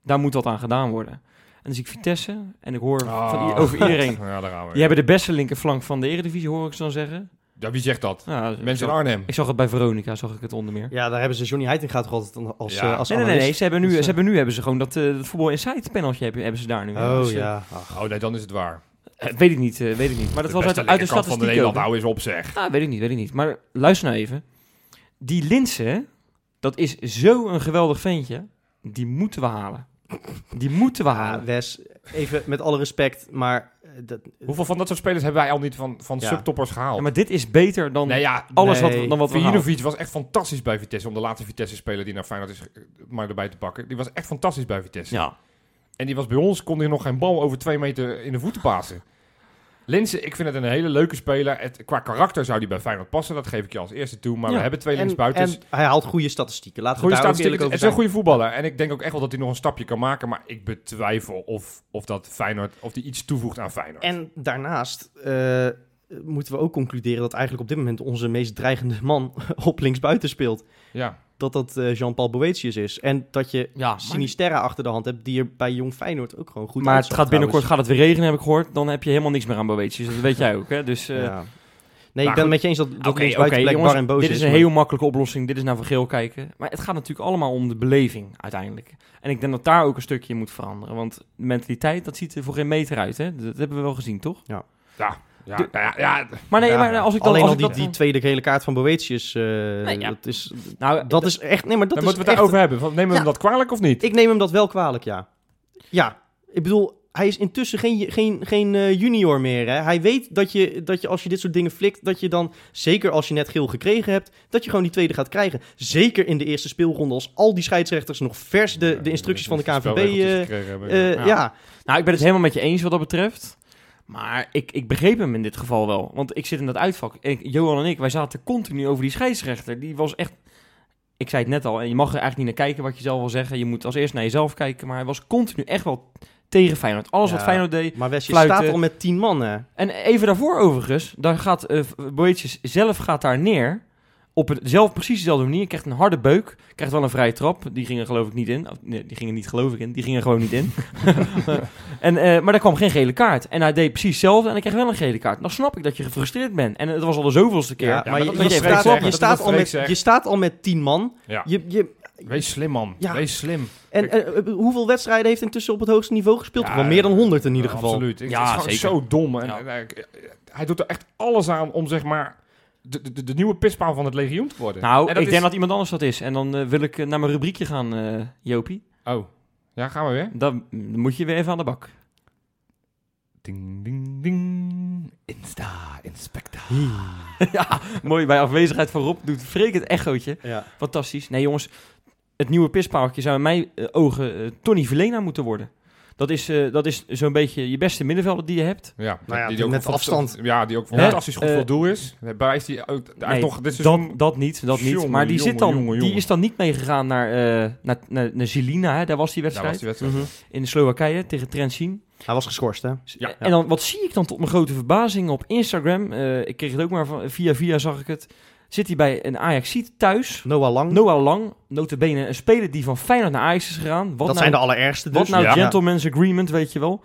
Speaker 4: Daar moet wat aan gedaan worden. En dan zie ik Vitesse en ik hoor van
Speaker 3: Ah.
Speaker 4: over iedereen...
Speaker 3: Ja, we.
Speaker 4: Die hebben de beste linkerflank van de Eredivisie, hoor ik ze dan zeggen.
Speaker 3: Ja, wie zegt dat?
Speaker 4: Ja,
Speaker 3: Mensen in Arnhem.
Speaker 4: Ik zag het bij Veronica, zag ik het onder meer.
Speaker 2: Ja, daar hebben ze Johnny Heitinga toch altijd als,
Speaker 3: Ja.
Speaker 2: eh, als
Speaker 4: Nee, nee, nee. Ze hebben nu,
Speaker 2: Dus,
Speaker 4: ze
Speaker 2: eh,
Speaker 4: hebben nu hebben ze gewoon dat, eh dat voetbal insight paneltje hebben, hebben ze daar nu.
Speaker 2: Oh
Speaker 4: Dus,
Speaker 2: ja. Ach.
Speaker 3: Oh nee, dan is het waar.
Speaker 4: weet ik niet, weet ik niet. Maar dat was uit,
Speaker 3: beste
Speaker 4: uit de
Speaker 3: linkerkant van de
Speaker 4: statistiek
Speaker 3: Nederland. Hou eens op zeg.
Speaker 4: Ah, weet ik niet, weet ik niet. Maar luister nou even. Die Linse, dat is zo'n geweldig ventje. Die moeten we halen. Die moeten we
Speaker 2: Ja,
Speaker 4: halen.
Speaker 2: Wes, even met alle respect, maar... dat,
Speaker 3: Hoeveel van dat soort spelers hebben wij al niet van, van
Speaker 2: Ja.
Speaker 3: subtoppers gehaald?
Speaker 4: Ja, maar dit is beter dan
Speaker 3: ja,
Speaker 4: alles
Speaker 2: nee.
Speaker 4: wat, dan wat we.
Speaker 3: Vijanovic was echt fantastisch bij Vitesse. Om de laatste Vitesse-speler die naar Feyenoord is eh, maar erbij te pakken. Die was echt fantastisch bij Vitesse.
Speaker 4: Ja.
Speaker 3: En die was bij ons, kon hij nog geen bal over twee meter in de voeten pasen. Linse, ik vind het een hele leuke speler. Het, qua karakter zou die bij Feyenoord passen. Dat geef ik je als eerste toe. Maar
Speaker 4: Ja.
Speaker 3: we hebben twee
Speaker 2: en,
Speaker 3: linksbuitens.
Speaker 2: en hij haalt goede statistieken. Laten
Speaker 3: Goede
Speaker 2: we daar
Speaker 3: statistieken. Het is een goede voetballer. En ik denk ook echt wel dat hij nog een stapje kan maken. Maar ik betwijfel of, of dat Feyenoord, of die iets toevoegt aan Feyenoord.
Speaker 2: En daarnaast eh, moeten we ook concluderen dat eigenlijk op dit moment onze meest dreigende man op linksbuiten speelt.
Speaker 3: ja.
Speaker 2: Dat dat eh, Jean-Paul Boetius is. En dat je
Speaker 4: Ja,
Speaker 2: Sinisterra achter de hand hebt, die er bij Jong Feyenoord ook gewoon goed
Speaker 4: maar het gaat binnenkort
Speaker 2: trouwens.
Speaker 4: gaat het weer regenen, heb ik gehoord. Dan heb je helemaal niks meer aan Boetius. Dat weet jij ook, hè? Dus... eh,
Speaker 2: Ja. Nee, ik
Speaker 3: Maar
Speaker 2: ben het met je eens dat, dat
Speaker 4: oké,
Speaker 2: plek
Speaker 4: jongens,
Speaker 2: bar en boos
Speaker 4: dit
Speaker 2: is.
Speaker 4: is een
Speaker 2: maar-
Speaker 4: heel makkelijke oplossing. Dit is naar Van Geel kijken. Maar het gaat natuurlijk allemaal om de beleving uiteindelijk. En ik denk dat daar ook een stukje in moet veranderen. Want de mentaliteit, dat ziet er voor geen meter uit. Hè? Dat hebben we wel gezien, toch?
Speaker 3: Ja, ja, nou ja, ja,
Speaker 4: Maar nee,
Speaker 2: Ja,
Speaker 4: maar als ik dan...
Speaker 2: Alleen
Speaker 4: als
Speaker 2: al die,
Speaker 4: dat,
Speaker 2: die tweede gele kaart van Boetius, eh,
Speaker 4: Nee, ja.
Speaker 2: dat, is,
Speaker 4: nou,
Speaker 2: dat is echt... Nee, maar dat
Speaker 3: dan
Speaker 2: is
Speaker 3: moeten we het
Speaker 2: echt-
Speaker 3: daarover hebben. Van, Nemen we
Speaker 2: Ja.
Speaker 3: hem dat kwalijk of niet?
Speaker 2: Ik neem hem dat wel kwalijk, ja. Ja, ik bedoel, hij is intussen geen, geen, geen eh, junior meer. Hè? Hij weet dat je, dat je als je dit soort dingen flikt, dat je dan, zeker als je net geel gekregen hebt, dat je gewoon die tweede gaat krijgen. Zeker in de eerste speelronde, als al die scheidsrechters nog vers de, de instructies van de KNVB... Eh,
Speaker 3: hebben.
Speaker 2: eh,
Speaker 4: Ja.
Speaker 2: ja.
Speaker 4: nou, ik ben het helemaal met je eens wat dat betreft. Maar ik, ik begreep hem in dit geval wel. Want ik zit in dat uitvak. Ik- Johan en ik, wij zaten continu over die scheidsrechter. Die was echt ik zei het net al, en je mag er eigenlijk niet naar kijken wat je zelf wil zeggen. Je moet als eerst naar jezelf kijken, maar hij was continu echt wel tegen Feyenoord. Alles wat. Feyenoord deed.
Speaker 2: Maar Wes, je
Speaker 4: Fluiten.
Speaker 2: staat al met tien man, hè?
Speaker 4: En even daarvoor overigens, daar gaat eh Boetjes zelf gaat daar neer. Op het, zelf precies dezelfde manier. Krijgt een harde beuk. Krijgt wel een vrije trap. Die gingen geloof ik niet in. Of, nee, die gingen niet geloof ik in. Die gingen gewoon niet in. en, eh, maar daar kwam geen gele kaart. En hij deed precies hetzelfde. En hij kreeg wel een gele kaart. Dan snap ik dat je gefrustreerd bent. En het was al de zoveelste keer.
Speaker 2: Ja,
Speaker 3: Ja,
Speaker 2: maar
Speaker 3: maar
Speaker 2: je,
Speaker 3: is
Speaker 2: staat, je, staat
Speaker 3: is
Speaker 2: al met, je staat al met tien man.
Speaker 3: Ja.
Speaker 2: Je, je,
Speaker 3: Wees slim, man.
Speaker 2: Ja.
Speaker 3: Wees slim.
Speaker 2: en eh, eh, hoeveel wedstrijden heeft intussen op het hoogste niveau gespeeld?
Speaker 3: Ja,
Speaker 2: wel meer dan 100 in ieder geval.
Speaker 3: Absoluut. Het
Speaker 4: Ja,
Speaker 3: is gewoon
Speaker 4: zeker.
Speaker 3: zo dom. En,
Speaker 4: Ja.
Speaker 3: hij doet er echt alles aan om, zeg maar, de, de, de nieuwe pispaal van het legioen te worden.
Speaker 4: Nou, ik
Speaker 3: is-
Speaker 4: denk dat iemand anders dat is. En dan eh, wil ik eh, naar mijn rubriekje gaan, eh, Jopie.
Speaker 3: Oh, ja, gaan we weer.
Speaker 4: Dan, dan moet je weer even aan de bak.
Speaker 3: Ding, ding, ding. Insta, inspecta.
Speaker 4: ja, mooi. Bij afwezigheid van Rob doet Freek het echootje.
Speaker 2: Ja.
Speaker 4: Fantastisch. Nee, jongens. Het nieuwe pispaaltje zou in mijn ogen Tony Verlena moeten worden. Dat is, eh, dat is zo'n beetje je beste middenvelder die je hebt.
Speaker 3: Ja,
Speaker 2: Nou ja,
Speaker 3: die, die ook
Speaker 2: met
Speaker 3: van-
Speaker 2: afstand.
Speaker 3: Ja, die ook fantastisch goed
Speaker 4: Eh,
Speaker 3: voor het doel is. Bewijst die ook
Speaker 4: Nee,
Speaker 3: nog dit
Speaker 4: dat,
Speaker 3: seizoen...
Speaker 4: dat niet, dat niet.
Speaker 3: Jongen,
Speaker 4: maar die,
Speaker 3: jongen,
Speaker 4: zit dan,
Speaker 3: jongen,
Speaker 4: die is dan niet meegegaan naar, eh naar, naar, naar Žilina, hè? daar was die
Speaker 3: Daar
Speaker 4: wedstrijd.
Speaker 3: was die wedstrijd.
Speaker 2: Mhm.
Speaker 4: In de Slowakije tegen Trenčín.
Speaker 2: Hij was geschorst, hè?
Speaker 3: Ja.
Speaker 4: En dan, wat zie ik dan tot mijn grote verbazing op Instagram? Eh, ik kreeg het ook maar van, via via zag ik het. Zit hij bij een Ajaxiet thuis.
Speaker 2: Noah Lang.
Speaker 4: Noah Lang, notabene een speler die van Feyenoord naar Ajax is gegaan. Wat
Speaker 2: dat
Speaker 4: nou,
Speaker 2: zijn de allerergste dus.
Speaker 4: Wat nou
Speaker 3: Ja.
Speaker 4: gentleman's agreement, weet je wel.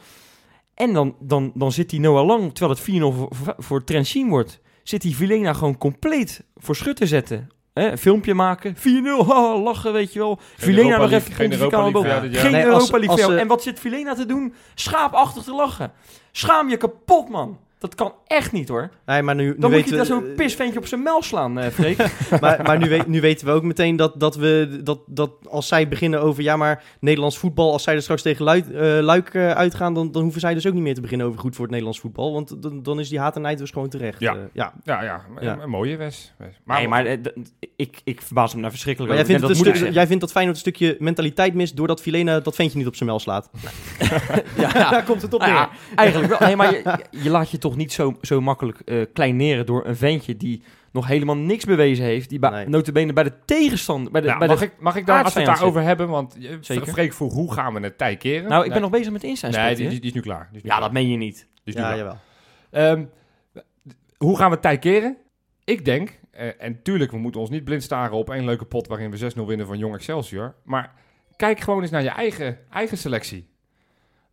Speaker 4: En dan, dan, dan zit die Noah Lang, terwijl het 4-0 voor, voor, wordt, zit die Vilena gewoon compleet voor schut te zetten. Hè, een filmpje maken, 4-0, haha, lachen, weet je wel. Vilena
Speaker 3: Europa
Speaker 4: nog even
Speaker 3: geen Europa. League, ja,
Speaker 4: Geen.
Speaker 2: Nee,
Speaker 4: Europa League. En wat zit Vilena te doen? Schaapachtig te lachen. Schaam je kapot, man. Dat kan echt niet, hoor.
Speaker 2: Nee, maar nu, nu
Speaker 4: Dan moet je daar zo'n pisventje op zijn mel slaan, eh Freek.
Speaker 2: maar maar nu, weet- nu weten we ook meteen dat, dat, we, dat, dat als zij beginnen over... Ja, maar Nederlands voetbal, als zij er straks tegen Luik, eh, Luik eh, uitgaan... Dan, dan hoeven zij dus ook niet meer te beginnen over goed voor het Nederlands voetbal. Want dan, dan is die haat en nijd dus gewoon terecht.
Speaker 3: Ja.
Speaker 2: Ja.
Speaker 3: Ja, ja,
Speaker 2: Ja.
Speaker 3: Een, een mooie Wes. Wes.
Speaker 4: nee, maar ik, ik verbaas me daar verschrikkelijk
Speaker 2: Maar jij vindt,
Speaker 4: dat
Speaker 2: stuk-
Speaker 4: ik
Speaker 2: jij vindt dat Feyenoord een stukje mentaliteit mist... doordat Filena dat ventje niet op zijn mel slaat.
Speaker 4: ja,
Speaker 2: Daar komt het op
Speaker 4: Nou
Speaker 2: neer.
Speaker 4: ja, eigenlijk wel. Nee, maar je, je laat je toch niet zo, zo makkelijk eh kleineren door een ventje die nog helemaal niks bewezen heeft. Die bij,
Speaker 2: Nee.
Speaker 4: notabene bij de tegenstander... Bij de,
Speaker 3: Nou,
Speaker 4: bij
Speaker 3: mag,
Speaker 4: de,
Speaker 3: ik, mag ik dan, als we het daarover hebben, want je-
Speaker 4: Zeker.
Speaker 3: Freek vroeg, hoe gaan we het tij keren?
Speaker 4: nou, ik ben nog bezig met Insta
Speaker 3: Nee, die, die, die is nu klaar. Die is nu
Speaker 4: Ja,
Speaker 3: klaar.
Speaker 4: dat meen je niet.
Speaker 3: Die is nu
Speaker 2: Ja,
Speaker 3: klaar.
Speaker 2: jawel.
Speaker 3: Ehm, hoe gaan we het tij keren? Ik denk, eh, en tuurlijk, we moeten ons niet blind staren op één leuke pot waarin we 6-0 winnen van Jong Excelsior. Maar kijk gewoon eens naar je eigen, eigen selectie.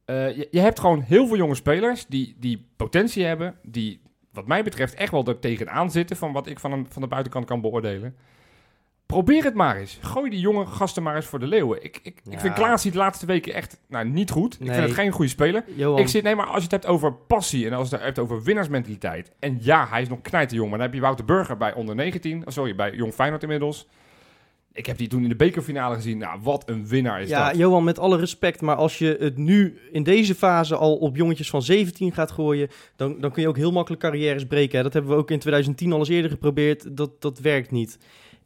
Speaker 3: Eh, je, je hebt gewoon heel veel jonge spelers die, die potentie hebben, die wat mij betreft echt wel er tegenaan zitten van wat ik van, een, van de buitenkant kan beoordelen. Probeer het maar eens. Gooi die jonge gasten maar eens voor de leeuwen. Ik, ik, ik vind Klaas die de laatste weken echt nou, niet goed. Ik vind het geen goede speler.
Speaker 2: Johan,
Speaker 3: Ik zit, nee, maar als je het hebt over passie en als je het hebt over winnaarsmentaliteit. En ja, hij is nog knijterjong, maar dan heb je Wouter Burger bij onder 19. oh, sorry, bij Jong Feyenoord inmiddels. Ik heb die toen in de bekerfinale gezien. Nou, wat een winnaar is
Speaker 2: ja,
Speaker 3: dat.
Speaker 2: Johan, met alle respect, maar als je het nu in deze fase al op jongetjes van 17 gaat gooien, dan, dan kun je ook heel makkelijk carrières breken. hè. Dat hebben we ook in 2010 al eens eerder geprobeerd. Dat, dat werkt niet.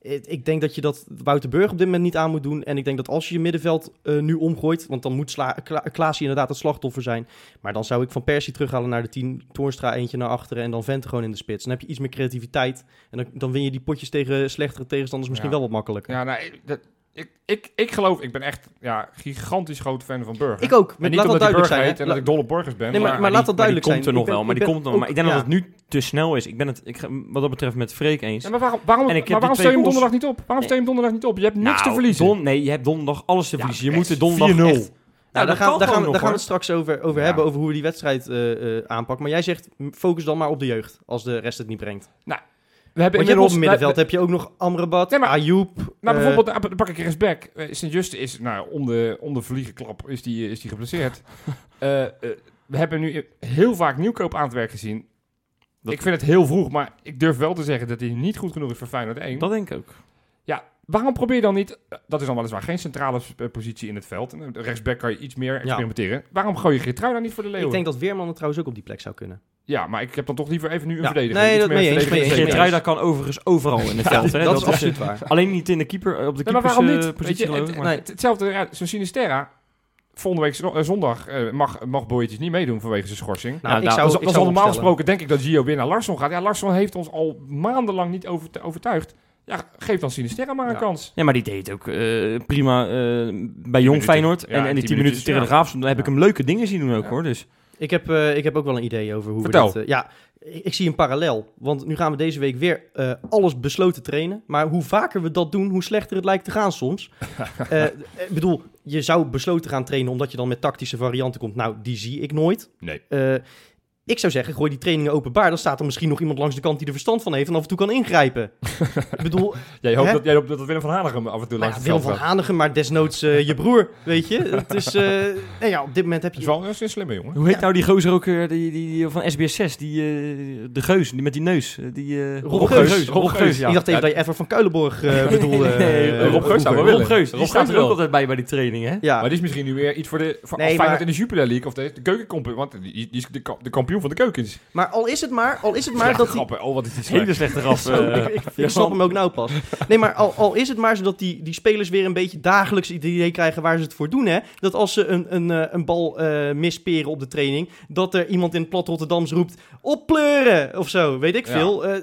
Speaker 2: Ik denk dat je dat Wouter Burg op dit moment niet aan moet doen. En ik denk dat als je je middenveld eh, nu omgooit, want dan moet Sla Kla Klaas inderdaad het slachtoffer zijn. Maar dan zou ik Van Persie terughalen naar de 10, Toornstra eentje naar achteren en dan Vente gewoon in de spits. Dan heb je iets meer creativiteit en dan, dan win je die potjes tegen slechtere tegenstanders misschien
Speaker 3: Ja.
Speaker 2: wel wat makkelijker.
Speaker 3: Ja, nou, ik- dat, ik, ik, ik geloof, ik ben echt ja, gigantisch grote fan van Burger.
Speaker 2: Ik ook. Met,
Speaker 3: niet
Speaker 2: laat dat
Speaker 3: omdat hij
Speaker 2: duidelijk
Speaker 3: Burger
Speaker 2: zijn.
Speaker 3: en dat ik dol op burgers ben.
Speaker 2: Nee, maar-
Speaker 3: maar,
Speaker 2: maar laat dat
Speaker 4: Maar die
Speaker 2: duidelijk
Speaker 4: komt
Speaker 2: zijn.
Speaker 4: er nog wel, maar die komt er nog. Maar ik denk dat het nu te snel is. Ik ben het ik, wat dat betreft met Freek eens.
Speaker 3: Ja, maar waarom, waarom,
Speaker 4: En ik heb
Speaker 3: maar waarom
Speaker 4: die
Speaker 3: stel je hem donderdag niet op? Waarom stel je hem donderdag niet op? Je hebt niks te
Speaker 4: Nou,
Speaker 3: verliezen.
Speaker 4: Don, nee, je hebt donderdag alles te
Speaker 3: Ja,
Speaker 4: verliezen. Je moet de donderdag
Speaker 3: 4-0.
Speaker 4: echt...
Speaker 2: Nou,
Speaker 4: dat
Speaker 2: daar gaan,
Speaker 4: kan
Speaker 2: daar gaan,
Speaker 4: gewoon
Speaker 2: daar
Speaker 4: nog,
Speaker 2: gaan we het straks over, over
Speaker 3: Ja.
Speaker 2: hebben, over hoe we die wedstrijd eh, eh, aanpakken. Maar jij zegt, focus dan maar op de jeugd, als de rest het niet brengt.
Speaker 3: We hebben
Speaker 2: Want je hebt op
Speaker 3: inmiddels...
Speaker 2: het middenveld
Speaker 3: we-
Speaker 2: heb je ook nog Amrabat,
Speaker 3: Nee, maar-
Speaker 2: Ayoub.
Speaker 3: Nou,
Speaker 2: eh,
Speaker 3: bijvoorbeeld, dan pak ik er eens back. Uh, Sint-Juste is, nou, om de, om de vliegenklap is die, is die geblesseerd. Eh, eh, we hebben nu heel vaak nieuwkoop aan het werk gezien.
Speaker 4: Dat-
Speaker 3: Ik vind het heel vroeg, maar ik durf wel te zeggen dat hij niet goed genoeg is voor Feyenoord 1.
Speaker 4: Dat denk ik ook.
Speaker 3: Ja, waarom probeer je dan niet... eh, Dat is dan weliswaar geen centrale eh, positie in het veld. En, eh, Rechtsback kan je iets meer experimenteren. Waarom gooi je Geertruida niet voor de Leeuwen?
Speaker 2: ik denk dat Weerman het trouwens ook op die plek zou kunnen.
Speaker 3: Ja, maar ik heb dan toch liever even nu een
Speaker 2: Ja.
Speaker 3: verdediger.
Speaker 2: Nee, dat mee eens,
Speaker 3: dan.
Speaker 4: Geertruida kan overigens overal in het veld. Hè?
Speaker 2: dat, is
Speaker 4: eh,
Speaker 2: absoluut waar.
Speaker 4: Alleen niet in de keeper, op de
Speaker 3: Nee, maar waarom niet?
Speaker 4: eh, positie
Speaker 3: je,
Speaker 4: geloof
Speaker 3: het-
Speaker 4: ik. maar-
Speaker 3: het- Hetzelfde, ja, zo'n Sinistera. Volgende week zo- eh, zondag eh, mag, mag Boyetjes niet meedoen vanwege zijn schorsing.
Speaker 2: Nou,
Speaker 4: nou,
Speaker 2: ik zou,
Speaker 3: dat
Speaker 2: ik
Speaker 3: is
Speaker 2: zou
Speaker 3: al normaal gesproken denk ik dat Gio weer naar Larsson gaat. Ja, Larsson heeft ons al maandenlang niet over, overtuigd. Ja, geef dan Sinisterra maar een
Speaker 2: Ja.
Speaker 3: kans.
Speaker 4: Ja, maar die deed ook eh, prima eh, bij Jong
Speaker 3: minuten.
Speaker 4: Feyenoord.
Speaker 3: Ja,
Speaker 4: en, en die 10
Speaker 3: tien
Speaker 4: minuten tegen de. Graafschap, daar heb ik hem leuke dingen zien doen ook
Speaker 3: Ja.
Speaker 4: hoor. Dus.
Speaker 2: Ik heb, eh, ik heb ook wel een idee over hoe
Speaker 3: Vertel.
Speaker 2: we dit... ja, ik, ik zie een parallel. Want nu gaan we deze week weer eh, alles besloten trainen. Maar hoe vaker we dat doen, hoe slechter het lijkt te gaan soms. Eh, ik bedoel, je zou besloten gaan trainen omdat je dan met tactische varianten komt. Nou, die zie ik nooit.
Speaker 3: Nee.
Speaker 2: Ik zou zeggen, gooi die trainingen openbaar. Dan staat er misschien nog iemand langs de kant die er verstand van heeft en af en toe kan ingrijpen. ik bedoel,
Speaker 3: Jij hoopt,
Speaker 2: Hè?
Speaker 3: dat, jij hoopt dat Willem van Hanegem af en toe
Speaker 2: nou
Speaker 3: langs
Speaker 2: ja,
Speaker 3: het
Speaker 2: Willem van. Hanegem, maar desnoods eh, je broer, weet je. Het is, eh, nou ja, op dit moment heb
Speaker 3: Dat
Speaker 2: je...
Speaker 3: is wel dat is een slimme jongen.
Speaker 4: Hoe heet
Speaker 2: Ja.
Speaker 4: nou die gozer ook weer, die, die, die van SBS6, die, eh, de geus, die met die neus. Die, eh,
Speaker 2: Rob Geus.
Speaker 4: Rob
Speaker 3: Rob
Speaker 4: Geus, ja.
Speaker 2: Ik dacht even
Speaker 3: Ja,
Speaker 2: dat je Ever van Kuilenborg bedoelde.
Speaker 4: Nee,
Speaker 3: Rob Geus zou wel
Speaker 4: Rob
Speaker 3: willen.
Speaker 4: Geus, die
Speaker 3: Rob
Speaker 4: staat er ook
Speaker 3: wel.
Speaker 4: altijd bij bij die training, hè?
Speaker 2: Ja,
Speaker 3: Maar die is misschien nu weer iets voor de voor
Speaker 2: Nee,
Speaker 3: als Feyenoord in de Jupiler League of de, de keukenkampioen. Want die, die is de, de kampioen van de keukens.
Speaker 2: maar al is het maar, al is het maar dat die...
Speaker 3: Oh, wat is die slecht.
Speaker 4: Hele slechte graf. Eh,
Speaker 2: ik, ik, ik
Speaker 4: ja,
Speaker 2: snap
Speaker 4: man.
Speaker 2: hem ook nou pas. Nee, maar al, al is het maar zodat die, die spelers weer een beetje dagelijks het idee krijgen waar ze het voor doen. Hè? Dat als ze een, een, eh, een bal eh, misperen op de training, dat er iemand in het plat Rotterdams roept, oppleuren of zo, weet ik
Speaker 3: Ja.
Speaker 2: veel. Eh,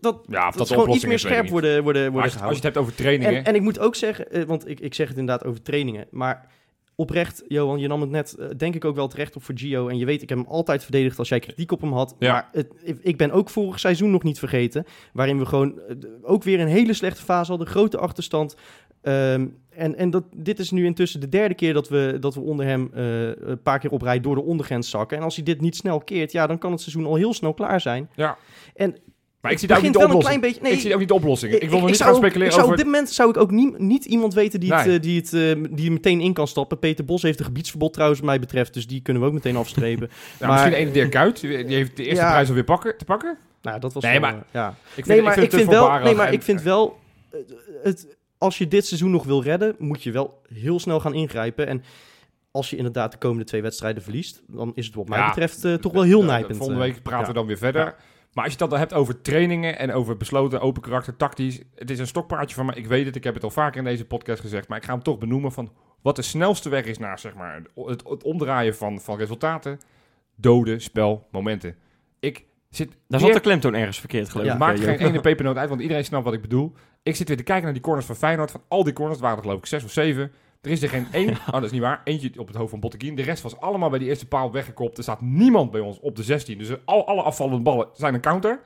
Speaker 2: dat
Speaker 3: Ja, of
Speaker 2: dat
Speaker 3: dat
Speaker 2: gewoon iets meer scherp worden, worden, worden
Speaker 3: als, je- als je het hebt over trainingen.
Speaker 2: En, en ik moet ook zeggen, want ik, ik zeg het inderdaad over trainingen, maar oprecht, Johan, je nam het net, eh, denk ik ook wel terecht op voor Gio. En je weet, ik heb hem altijd verdedigd als jij kritiek op hem had.
Speaker 3: Ja.
Speaker 2: Maar het, ik- ben ook vorig seizoen nog niet vergeten, waarin we gewoon eh, ook weer een hele slechte fase hadden, grote achterstand. Ehm, en en dat, dit is nu intussen de derde keer dat we, dat we onder hem eh, een paar keer op rij door de ondergrens zakken. En als hij dit niet snel keert, ja, dan kan het seizoen al heel snel klaar zijn.
Speaker 3: Ja.
Speaker 2: En
Speaker 3: maar ik zie daar ook niet de
Speaker 2: wel een
Speaker 3: oplossing.
Speaker 2: klein beetje. Nee,
Speaker 3: ik zie ook niet de oplossing. Ik, wil nog niet
Speaker 2: zou
Speaker 3: gaan speculeren
Speaker 2: ik zou
Speaker 3: over...
Speaker 2: Op dit moment zou ik ook nie- niet iemand weten die, het,
Speaker 3: Nee.
Speaker 2: eh, die, het, eh, die er meteen in kan stappen. Peter Bos heeft een gebiedsverbod trouwens, wat mij betreft. Dus die kunnen we ook meteen afstrepen.
Speaker 3: Ja,
Speaker 2: maar-
Speaker 3: misschien een Dirk Kuyt. Die heeft de eerste
Speaker 2: Ja.
Speaker 3: prijs alweer pakken, te pakken.
Speaker 2: nou, dat was
Speaker 3: Nee,
Speaker 2: wel,
Speaker 3: maar-
Speaker 2: eh, ja.
Speaker 3: Ik vind,
Speaker 2: Nee, maar ik vind, wel, nee, maar
Speaker 3: en-
Speaker 2: ik vind wel, het, als je dit seizoen nog wil redden, moet je wel heel snel gaan ingrijpen. En als je inderdaad de komende twee wedstrijden verliest, dan is het wat mij
Speaker 3: Ja,
Speaker 2: betreft toch wel heel
Speaker 3: Eh,
Speaker 2: nijpend.
Speaker 3: Volgende week praten we dan weer verder.
Speaker 2: Ja.
Speaker 3: Maar als je het dan hebt over trainingen en over besloten open karakter, tactisch. Het is een stokpaardje van mij. Ik weet het, ik heb het al vaker in deze podcast gezegd. Maar ik ga hem toch benoemen van wat de snelste weg is naar zeg maar, het, het omdraaien van, van resultaten. Doden, spel, momenten. Ik zit
Speaker 4: Daar zat de klemtoon ergens verkeerd geloof
Speaker 2: Ja.
Speaker 4: ik.
Speaker 3: Maakt
Speaker 4: eh,
Speaker 3: geen ene pepernoot uit, want iedereen snapt wat ik bedoel. Ik zit weer te kijken naar die corners van Feyenoord. Van al die corners, waren er geloof ik zes of zeven. Er is er geen één, oh dat is niet waar, eentje op het hoofd van Botteguin. De rest was allemaal bij die eerste paal weggekopt. Er staat niemand bij ons op de 16. Dus al, alle afvallende ballen zijn een counter.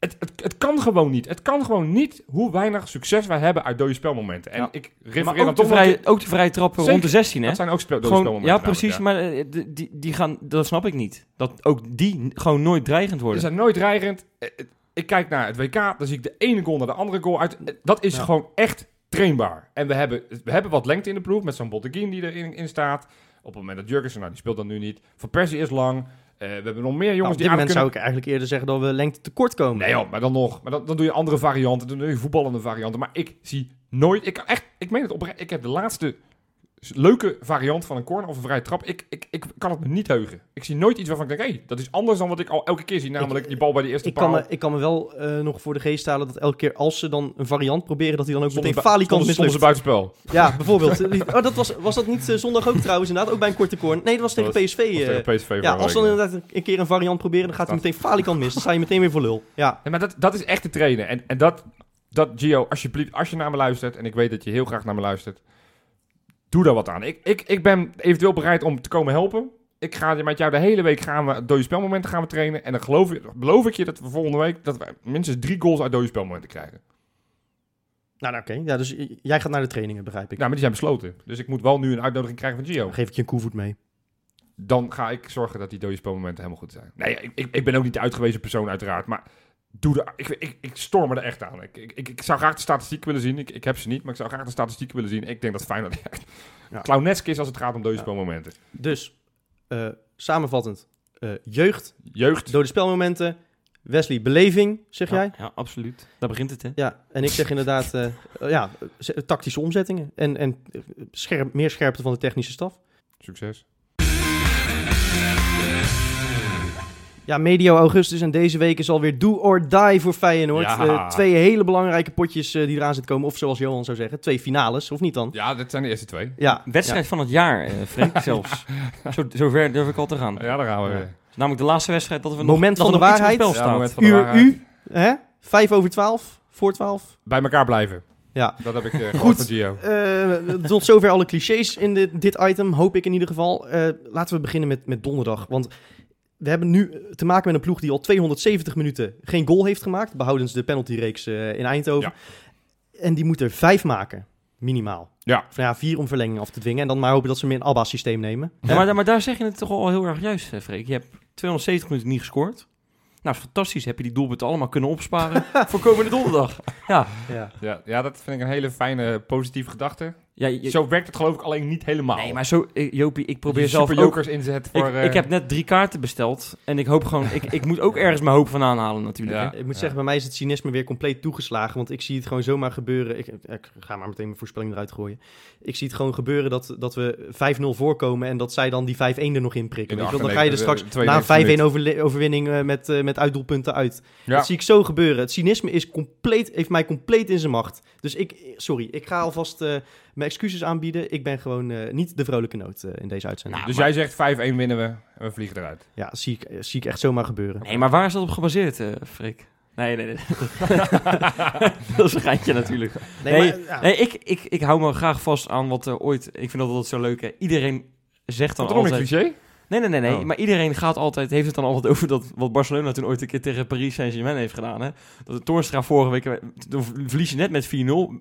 Speaker 3: Het, het, het kan gewoon niet. Het kan gewoon niet hoe weinig succes wij hebben uit dode spelmomenten. En
Speaker 4: Ja.
Speaker 3: ik
Speaker 4: Maar
Speaker 3: refereer
Speaker 4: ook
Speaker 3: dan
Speaker 4: de, vrije, ook de vrije trappen
Speaker 3: Zeker.
Speaker 4: rond de 16, hè?
Speaker 3: Dat zijn ook spel, dode
Speaker 4: Gewoon,
Speaker 3: spelmomenten.
Speaker 4: ja, precies,
Speaker 3: namelijk,
Speaker 4: maar eh, die, die, gaan, dat snap ik niet. Dat ook die gewoon nooit dreigend
Speaker 3: Ze
Speaker 4: worden.
Speaker 3: zijn nooit dreigend. Eh, eh, Ik kijk naar het WK, dan zie ik de ene goal naar de andere goal uit. Dat is
Speaker 2: Ja.
Speaker 3: gewoon echt trainbaar. En we hebben, we hebben wat lengte in de ploeg met zo'n Botteguin die erin in staat. Op het moment dat Jurgensen, nou die speelt dan nu niet. Van Persie is lang. Eh, we hebben nog meer
Speaker 2: Nou,
Speaker 3: jongens
Speaker 2: op
Speaker 3: die aan kunnen...
Speaker 2: zou ik eigenlijk eerder zeggen dat we lengte tekort komen.
Speaker 3: Nee joh, maar dan nog. Maar dan, dan doe je andere varianten. Dan doe je voetballende varianten. Maar ik zie nooit... Ik, echt, ik meen het oprecht. Ik heb de laatste leuke variant van een corner of een vrije trap. Ik, ik, ik kan het me niet heugen. Ik zie nooit iets waarvan ik denk... Hé, dat is anders dan wat ik al elke keer zie. Namelijk die bal bij de eerste
Speaker 2: Ik
Speaker 3: paal.
Speaker 2: kan, me, ik kan me wel eh, nog voor de geest halen dat elke keer als ze dan een variant proberen, dat hij dan ook meteen falikant mislukt.
Speaker 3: ze buitenspel.
Speaker 2: Ja, bijvoorbeeld. Oh, dat was, was dat niet eh, zondag ook trouwens inderdaad? Ook bij een korte corner? Nee, dat was tegen
Speaker 3: Dat
Speaker 2: PSV. Eh.
Speaker 3: tegen PSV
Speaker 2: ja, als ze dan inderdaad een keer een variant proberen, dan gaat hij meteen falikant mis. Dan sta je meteen weer voor lul. Ja,
Speaker 3: Nee, maar dat, dat is echt te trainen. En, en dat, dat, Gio, alsjeblieft, als je naar me luistert... en ik weet dat je heel graag naar me luistert... doe daar wat aan. Ik, ik, ik ben eventueel bereid om te komen helpen. Ik ga met jou de hele week gaan we dode spelmomenten gaan we trainen. En dan geloof ik, beloof ik je dat we volgende week... dat we minstens drie goals uit dode spelmomenten krijgen.
Speaker 2: nou, nou, oké. Ja, dus jij gaat naar de trainingen, begrijp ik.
Speaker 3: Nou, maar die zijn besloten. Dus ik moet wel nu een uitnodiging krijgen van Gio.
Speaker 2: Dan geef ik je een koevoet mee.
Speaker 3: Dan ga ik zorgen dat die dode spelmomenten helemaal goed zijn. Nee, ik, ik, ik ben ook niet de uitgewezen persoon uiteraard. Maar doe de, ik, ik, ik storm er echt aan. Ik, ik, ik, zou graag de statistieken willen zien. Ik, ik heb ze niet, maar ik zou graag de statistieken willen zien. Ik denk dat Feyenoord echt
Speaker 2: Ja.
Speaker 3: clownesk is als het gaat om dode
Speaker 2: Ja.
Speaker 3: spelmomenten.
Speaker 2: Dus, eh, samenvattend. eh, jeugd,
Speaker 3: Jeugd,
Speaker 2: dode spelmomenten. Wesley, beleving, zeg
Speaker 4: ja,
Speaker 2: jij?
Speaker 4: ja, absoluut. Daar begint het, hè?
Speaker 2: Ja, en ik zeg inderdaad, eh, ja, tactische omzettingen. En, en scherp, meer scherpte van de technische staf.
Speaker 3: succes.
Speaker 2: Ja, medio augustus en deze week is alweer do or die voor Feyenoord.
Speaker 3: Ja.
Speaker 2: Eh, twee hele belangrijke potjes eh, die eraan zitten komen. Of zoals Johan zou zeggen, twee finales, of niet dan?
Speaker 3: Ja, dat zijn de eerste twee.
Speaker 2: Ja,
Speaker 4: Wedstrijd van het jaar, eh Frank, zelfs. Zo, zover durf ik al te gaan.
Speaker 3: Ja, daar gaan we weer.
Speaker 4: Namelijk de laatste wedstrijd dat we
Speaker 2: Moment
Speaker 4: nog,
Speaker 2: van
Speaker 4: dat
Speaker 2: de
Speaker 4: nog iets op
Speaker 2: waarheid.
Speaker 4: het spel
Speaker 3: Ja,
Speaker 4: staat.
Speaker 3: moment van de
Speaker 2: Uur
Speaker 3: waarheid.
Speaker 2: U, hè? Vijf over twaalf. voor 12.
Speaker 3: Bij elkaar blijven.
Speaker 2: Ja.
Speaker 3: Dat heb ik uh,
Speaker 2: Goed.
Speaker 3: van Gio.
Speaker 2: Tot zover alle clichés in dit, dit item, hoop ik in ieder geval. Eh, laten we beginnen met, met donderdag. Want we hebben nu te maken met een ploeg die al 270 minuten geen goal heeft gemaakt. Behoudens de penaltyreeks eh, in Eindhoven. En die moet er vijf maken, minimaal.
Speaker 3: Ja.
Speaker 2: Van ja, vier om verlenging af te dwingen. En dan maar hopen dat ze meer een ABBA-systeem nemen.
Speaker 4: Ja, maar, maar daar zeg je het toch al heel erg juist, eh, Freek. Je hebt 270 minuten niet gescoord. Nou, is fantastisch. Heb je die doelpunten allemaal kunnen opsparen voor komende donderdag. Ja,
Speaker 2: Ja.
Speaker 3: Ja, ja, dat vind ik een hele fijne, positieve gedachte.
Speaker 4: Ja je-
Speaker 3: Zo werkt het geloof ik alleen niet helemaal.
Speaker 4: nee, maar zo, eh, Jopie, ik probeer zelf
Speaker 3: super jokers inzet voor...
Speaker 4: Ik,
Speaker 3: eh,
Speaker 4: ik heb net drie kaarten besteld en ik hoop gewoon... ik, ik moet ook ergens mijn hoop van aanhalen natuurlijk.
Speaker 3: Ja.
Speaker 4: hè.
Speaker 2: Ik moet
Speaker 3: Ja.
Speaker 2: zeggen, bij mij is het cynisme weer compleet toegeslagen. Want ik zie het gewoon zomaar gebeuren. Ik, ik ga maar meteen mijn voorspelling eruit gooien. Ik zie het gewoon gebeuren dat, dat we 5-0 voorkomen. En dat zij dan die 5-1 er nog in prikken.
Speaker 3: In?
Speaker 2: Dan ga je er
Speaker 3: 98e,
Speaker 2: straks na
Speaker 3: 92e
Speaker 2: een 5-1 overle- overwinning eh, met, eh, met uitdoelpunten uit.
Speaker 3: Ja.
Speaker 2: Dat zie ik zo gebeuren. Het cynisme is compleet, heeft mij compleet in zijn macht. Dus ik, sorry, ik ga alvast eh, mijn excuses aanbieden. Ik ben gewoon eh, niet de vrolijke noot eh, in deze uitzending.
Speaker 4: Nou,
Speaker 3: Dus jij zegt 5-1 winnen we en we vliegen eruit.
Speaker 2: Ja, zie ik, zie ik echt zomaar gebeuren.
Speaker 4: Nee, maar waar is dat op gebaseerd, eh Freek? Nee, nee, nee. dat is een geintje natuurlijk. Nee,
Speaker 2: maar, ja.
Speaker 4: Nee, ik, ik, ik hou me graag vast aan wat er ooit... Ik vind dat altijd zo leuk, hè. Iedereen zegt dan
Speaker 3: nog een
Speaker 4: altijd...
Speaker 3: cliché?
Speaker 4: Nee, nee, nee, nee.
Speaker 3: Oh.
Speaker 4: Maar iedereen gaat altijd, heeft het dan altijd over dat wat Barcelona toen ooit een keer tegen Paris Saint-Germain heeft gedaan. Hè? Dat de Toornstra vorige week, dan verlies je net met 4-0,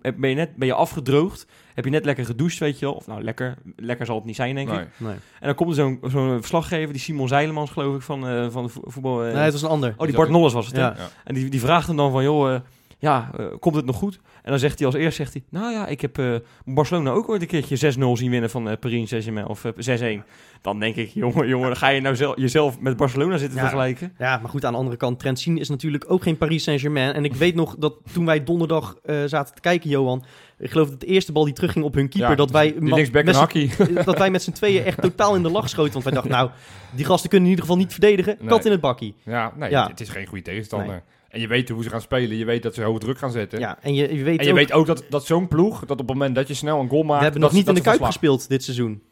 Speaker 4: heb- ben je net ben je afgedroogd, heb je net lekker gedoucht, weet je wel. Of nou, lekker, lekker zal het niet zijn, denk ik.
Speaker 3: Nee.
Speaker 4: En dan komt er zo'n zo'n verslaggever, die Simon Zeilemans, geloof ik, van, eh, van de vo- voetbal. eh,
Speaker 2: nee, het was een ander.
Speaker 4: oh, die Bart Nolles was het?
Speaker 2: Ja.
Speaker 4: En die, die vraagt hem dan van, joh, eh, ja, eh, komt het nog goed? En dan zegt hij als eerst, zegt hij, nou ja, ik heb eh, Barcelona ook ooit een keertje 6-0 zien winnen van eh, Paris Saint-Germain, of eh, 6-1. Dan denk ik, jongen, jongen, dan ga je nou zelf, jezelf met Barcelona zitten
Speaker 2: Ja.
Speaker 4: vergelijken.
Speaker 2: Ja, maar goed, aan de andere kant, Trentin is natuurlijk ook geen Paris Saint-Germain. En ik weet nog dat toen wij donderdag eh, zaten te kijken, Johan... Ik geloof dat de eerste bal die terugging op hun keeper...
Speaker 3: Ja,
Speaker 2: dat wij met dat wij met z'n tweeën echt totaal in de lach schoten. Want wij dachten, nou, die gasten kunnen in ieder geval niet verdedigen.
Speaker 3: Nee.
Speaker 2: Kat in het bakkie.
Speaker 3: Ja, nee,
Speaker 2: Ja.
Speaker 3: het is geen goede tegenstander. En je weet hoe ze gaan spelen. Je weet dat ze hoge druk gaan zetten.
Speaker 2: Ja, en je, je weet
Speaker 3: En je
Speaker 2: ook,
Speaker 3: weet ook dat, dat zo'n ploeg, dat op het moment dat je snel een goal maakt...
Speaker 2: we hebben nog niet in de Kuip gespeeld dit seizoen.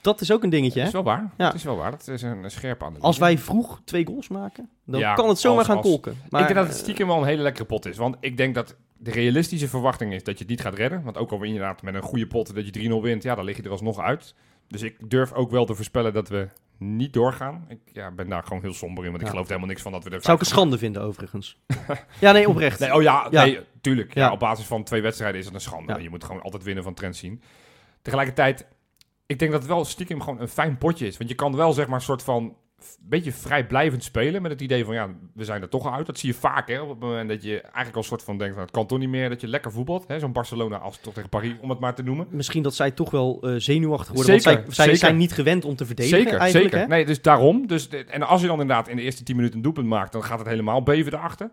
Speaker 2: Dat is ook een dingetje,
Speaker 3: Dat
Speaker 2: hè?
Speaker 3: is wel waar.
Speaker 2: Ja.
Speaker 3: Dat is wel waar. Dat is een, een scherpe analyse.
Speaker 2: Als wij vroeg twee goals maken, dan
Speaker 3: Ja,
Speaker 2: kan het zomaar
Speaker 3: als-
Speaker 2: gaan
Speaker 3: als-
Speaker 2: kolken. Maar,
Speaker 3: ik denk dat het
Speaker 2: eh,
Speaker 3: stiekem wel een hele lekkere pot is. Want ik denk dat de realistische verwachting is dat je het niet gaat redden. Want ook al inderdaad met een goede pot dat je 3-0 wint, ja, dan lig je er alsnog uit. Dus ik durf ook wel te voorspellen dat we niet doorgaan. Ik ja, ben daar gewoon heel somber in, want ik geloof helemaal niks van dat we er
Speaker 2: zou ik een schande vinden, overigens. ja, nee, oprecht.
Speaker 3: Nee, oh ja, nee, tuurlijk. Ja. Op basis van twee wedstrijden is het een schande. Je moet gewoon altijd winnen van Trent zien. Tegelijkertijd, ik denk dat het wel stiekem gewoon een fijn potje is. Want je kan wel zeg maar een soort van beetje vrijblijvend spelen met het idee van ja, we zijn er toch al uit. Dat zie je vaak hè, op het moment dat je eigenlijk al soort van denkt, nou, het kan toch niet meer, dat je lekker voetbalt. hè, Zo'n Barcelona als toch tegen Paris, om het maar te noemen.
Speaker 2: Misschien dat zij toch wel eh, zenuwachtig worden.
Speaker 3: Zeker,
Speaker 2: want zij, zij
Speaker 3: zeker.
Speaker 2: zijn niet gewend om te verdedigen
Speaker 3: zeker, zeker.
Speaker 2: Hè?
Speaker 3: Nee, dus daarom. Dus, en als je dan inderdaad in de eerste 10 minuten een doelpunt maakt, dan gaat het helemaal beven erachter.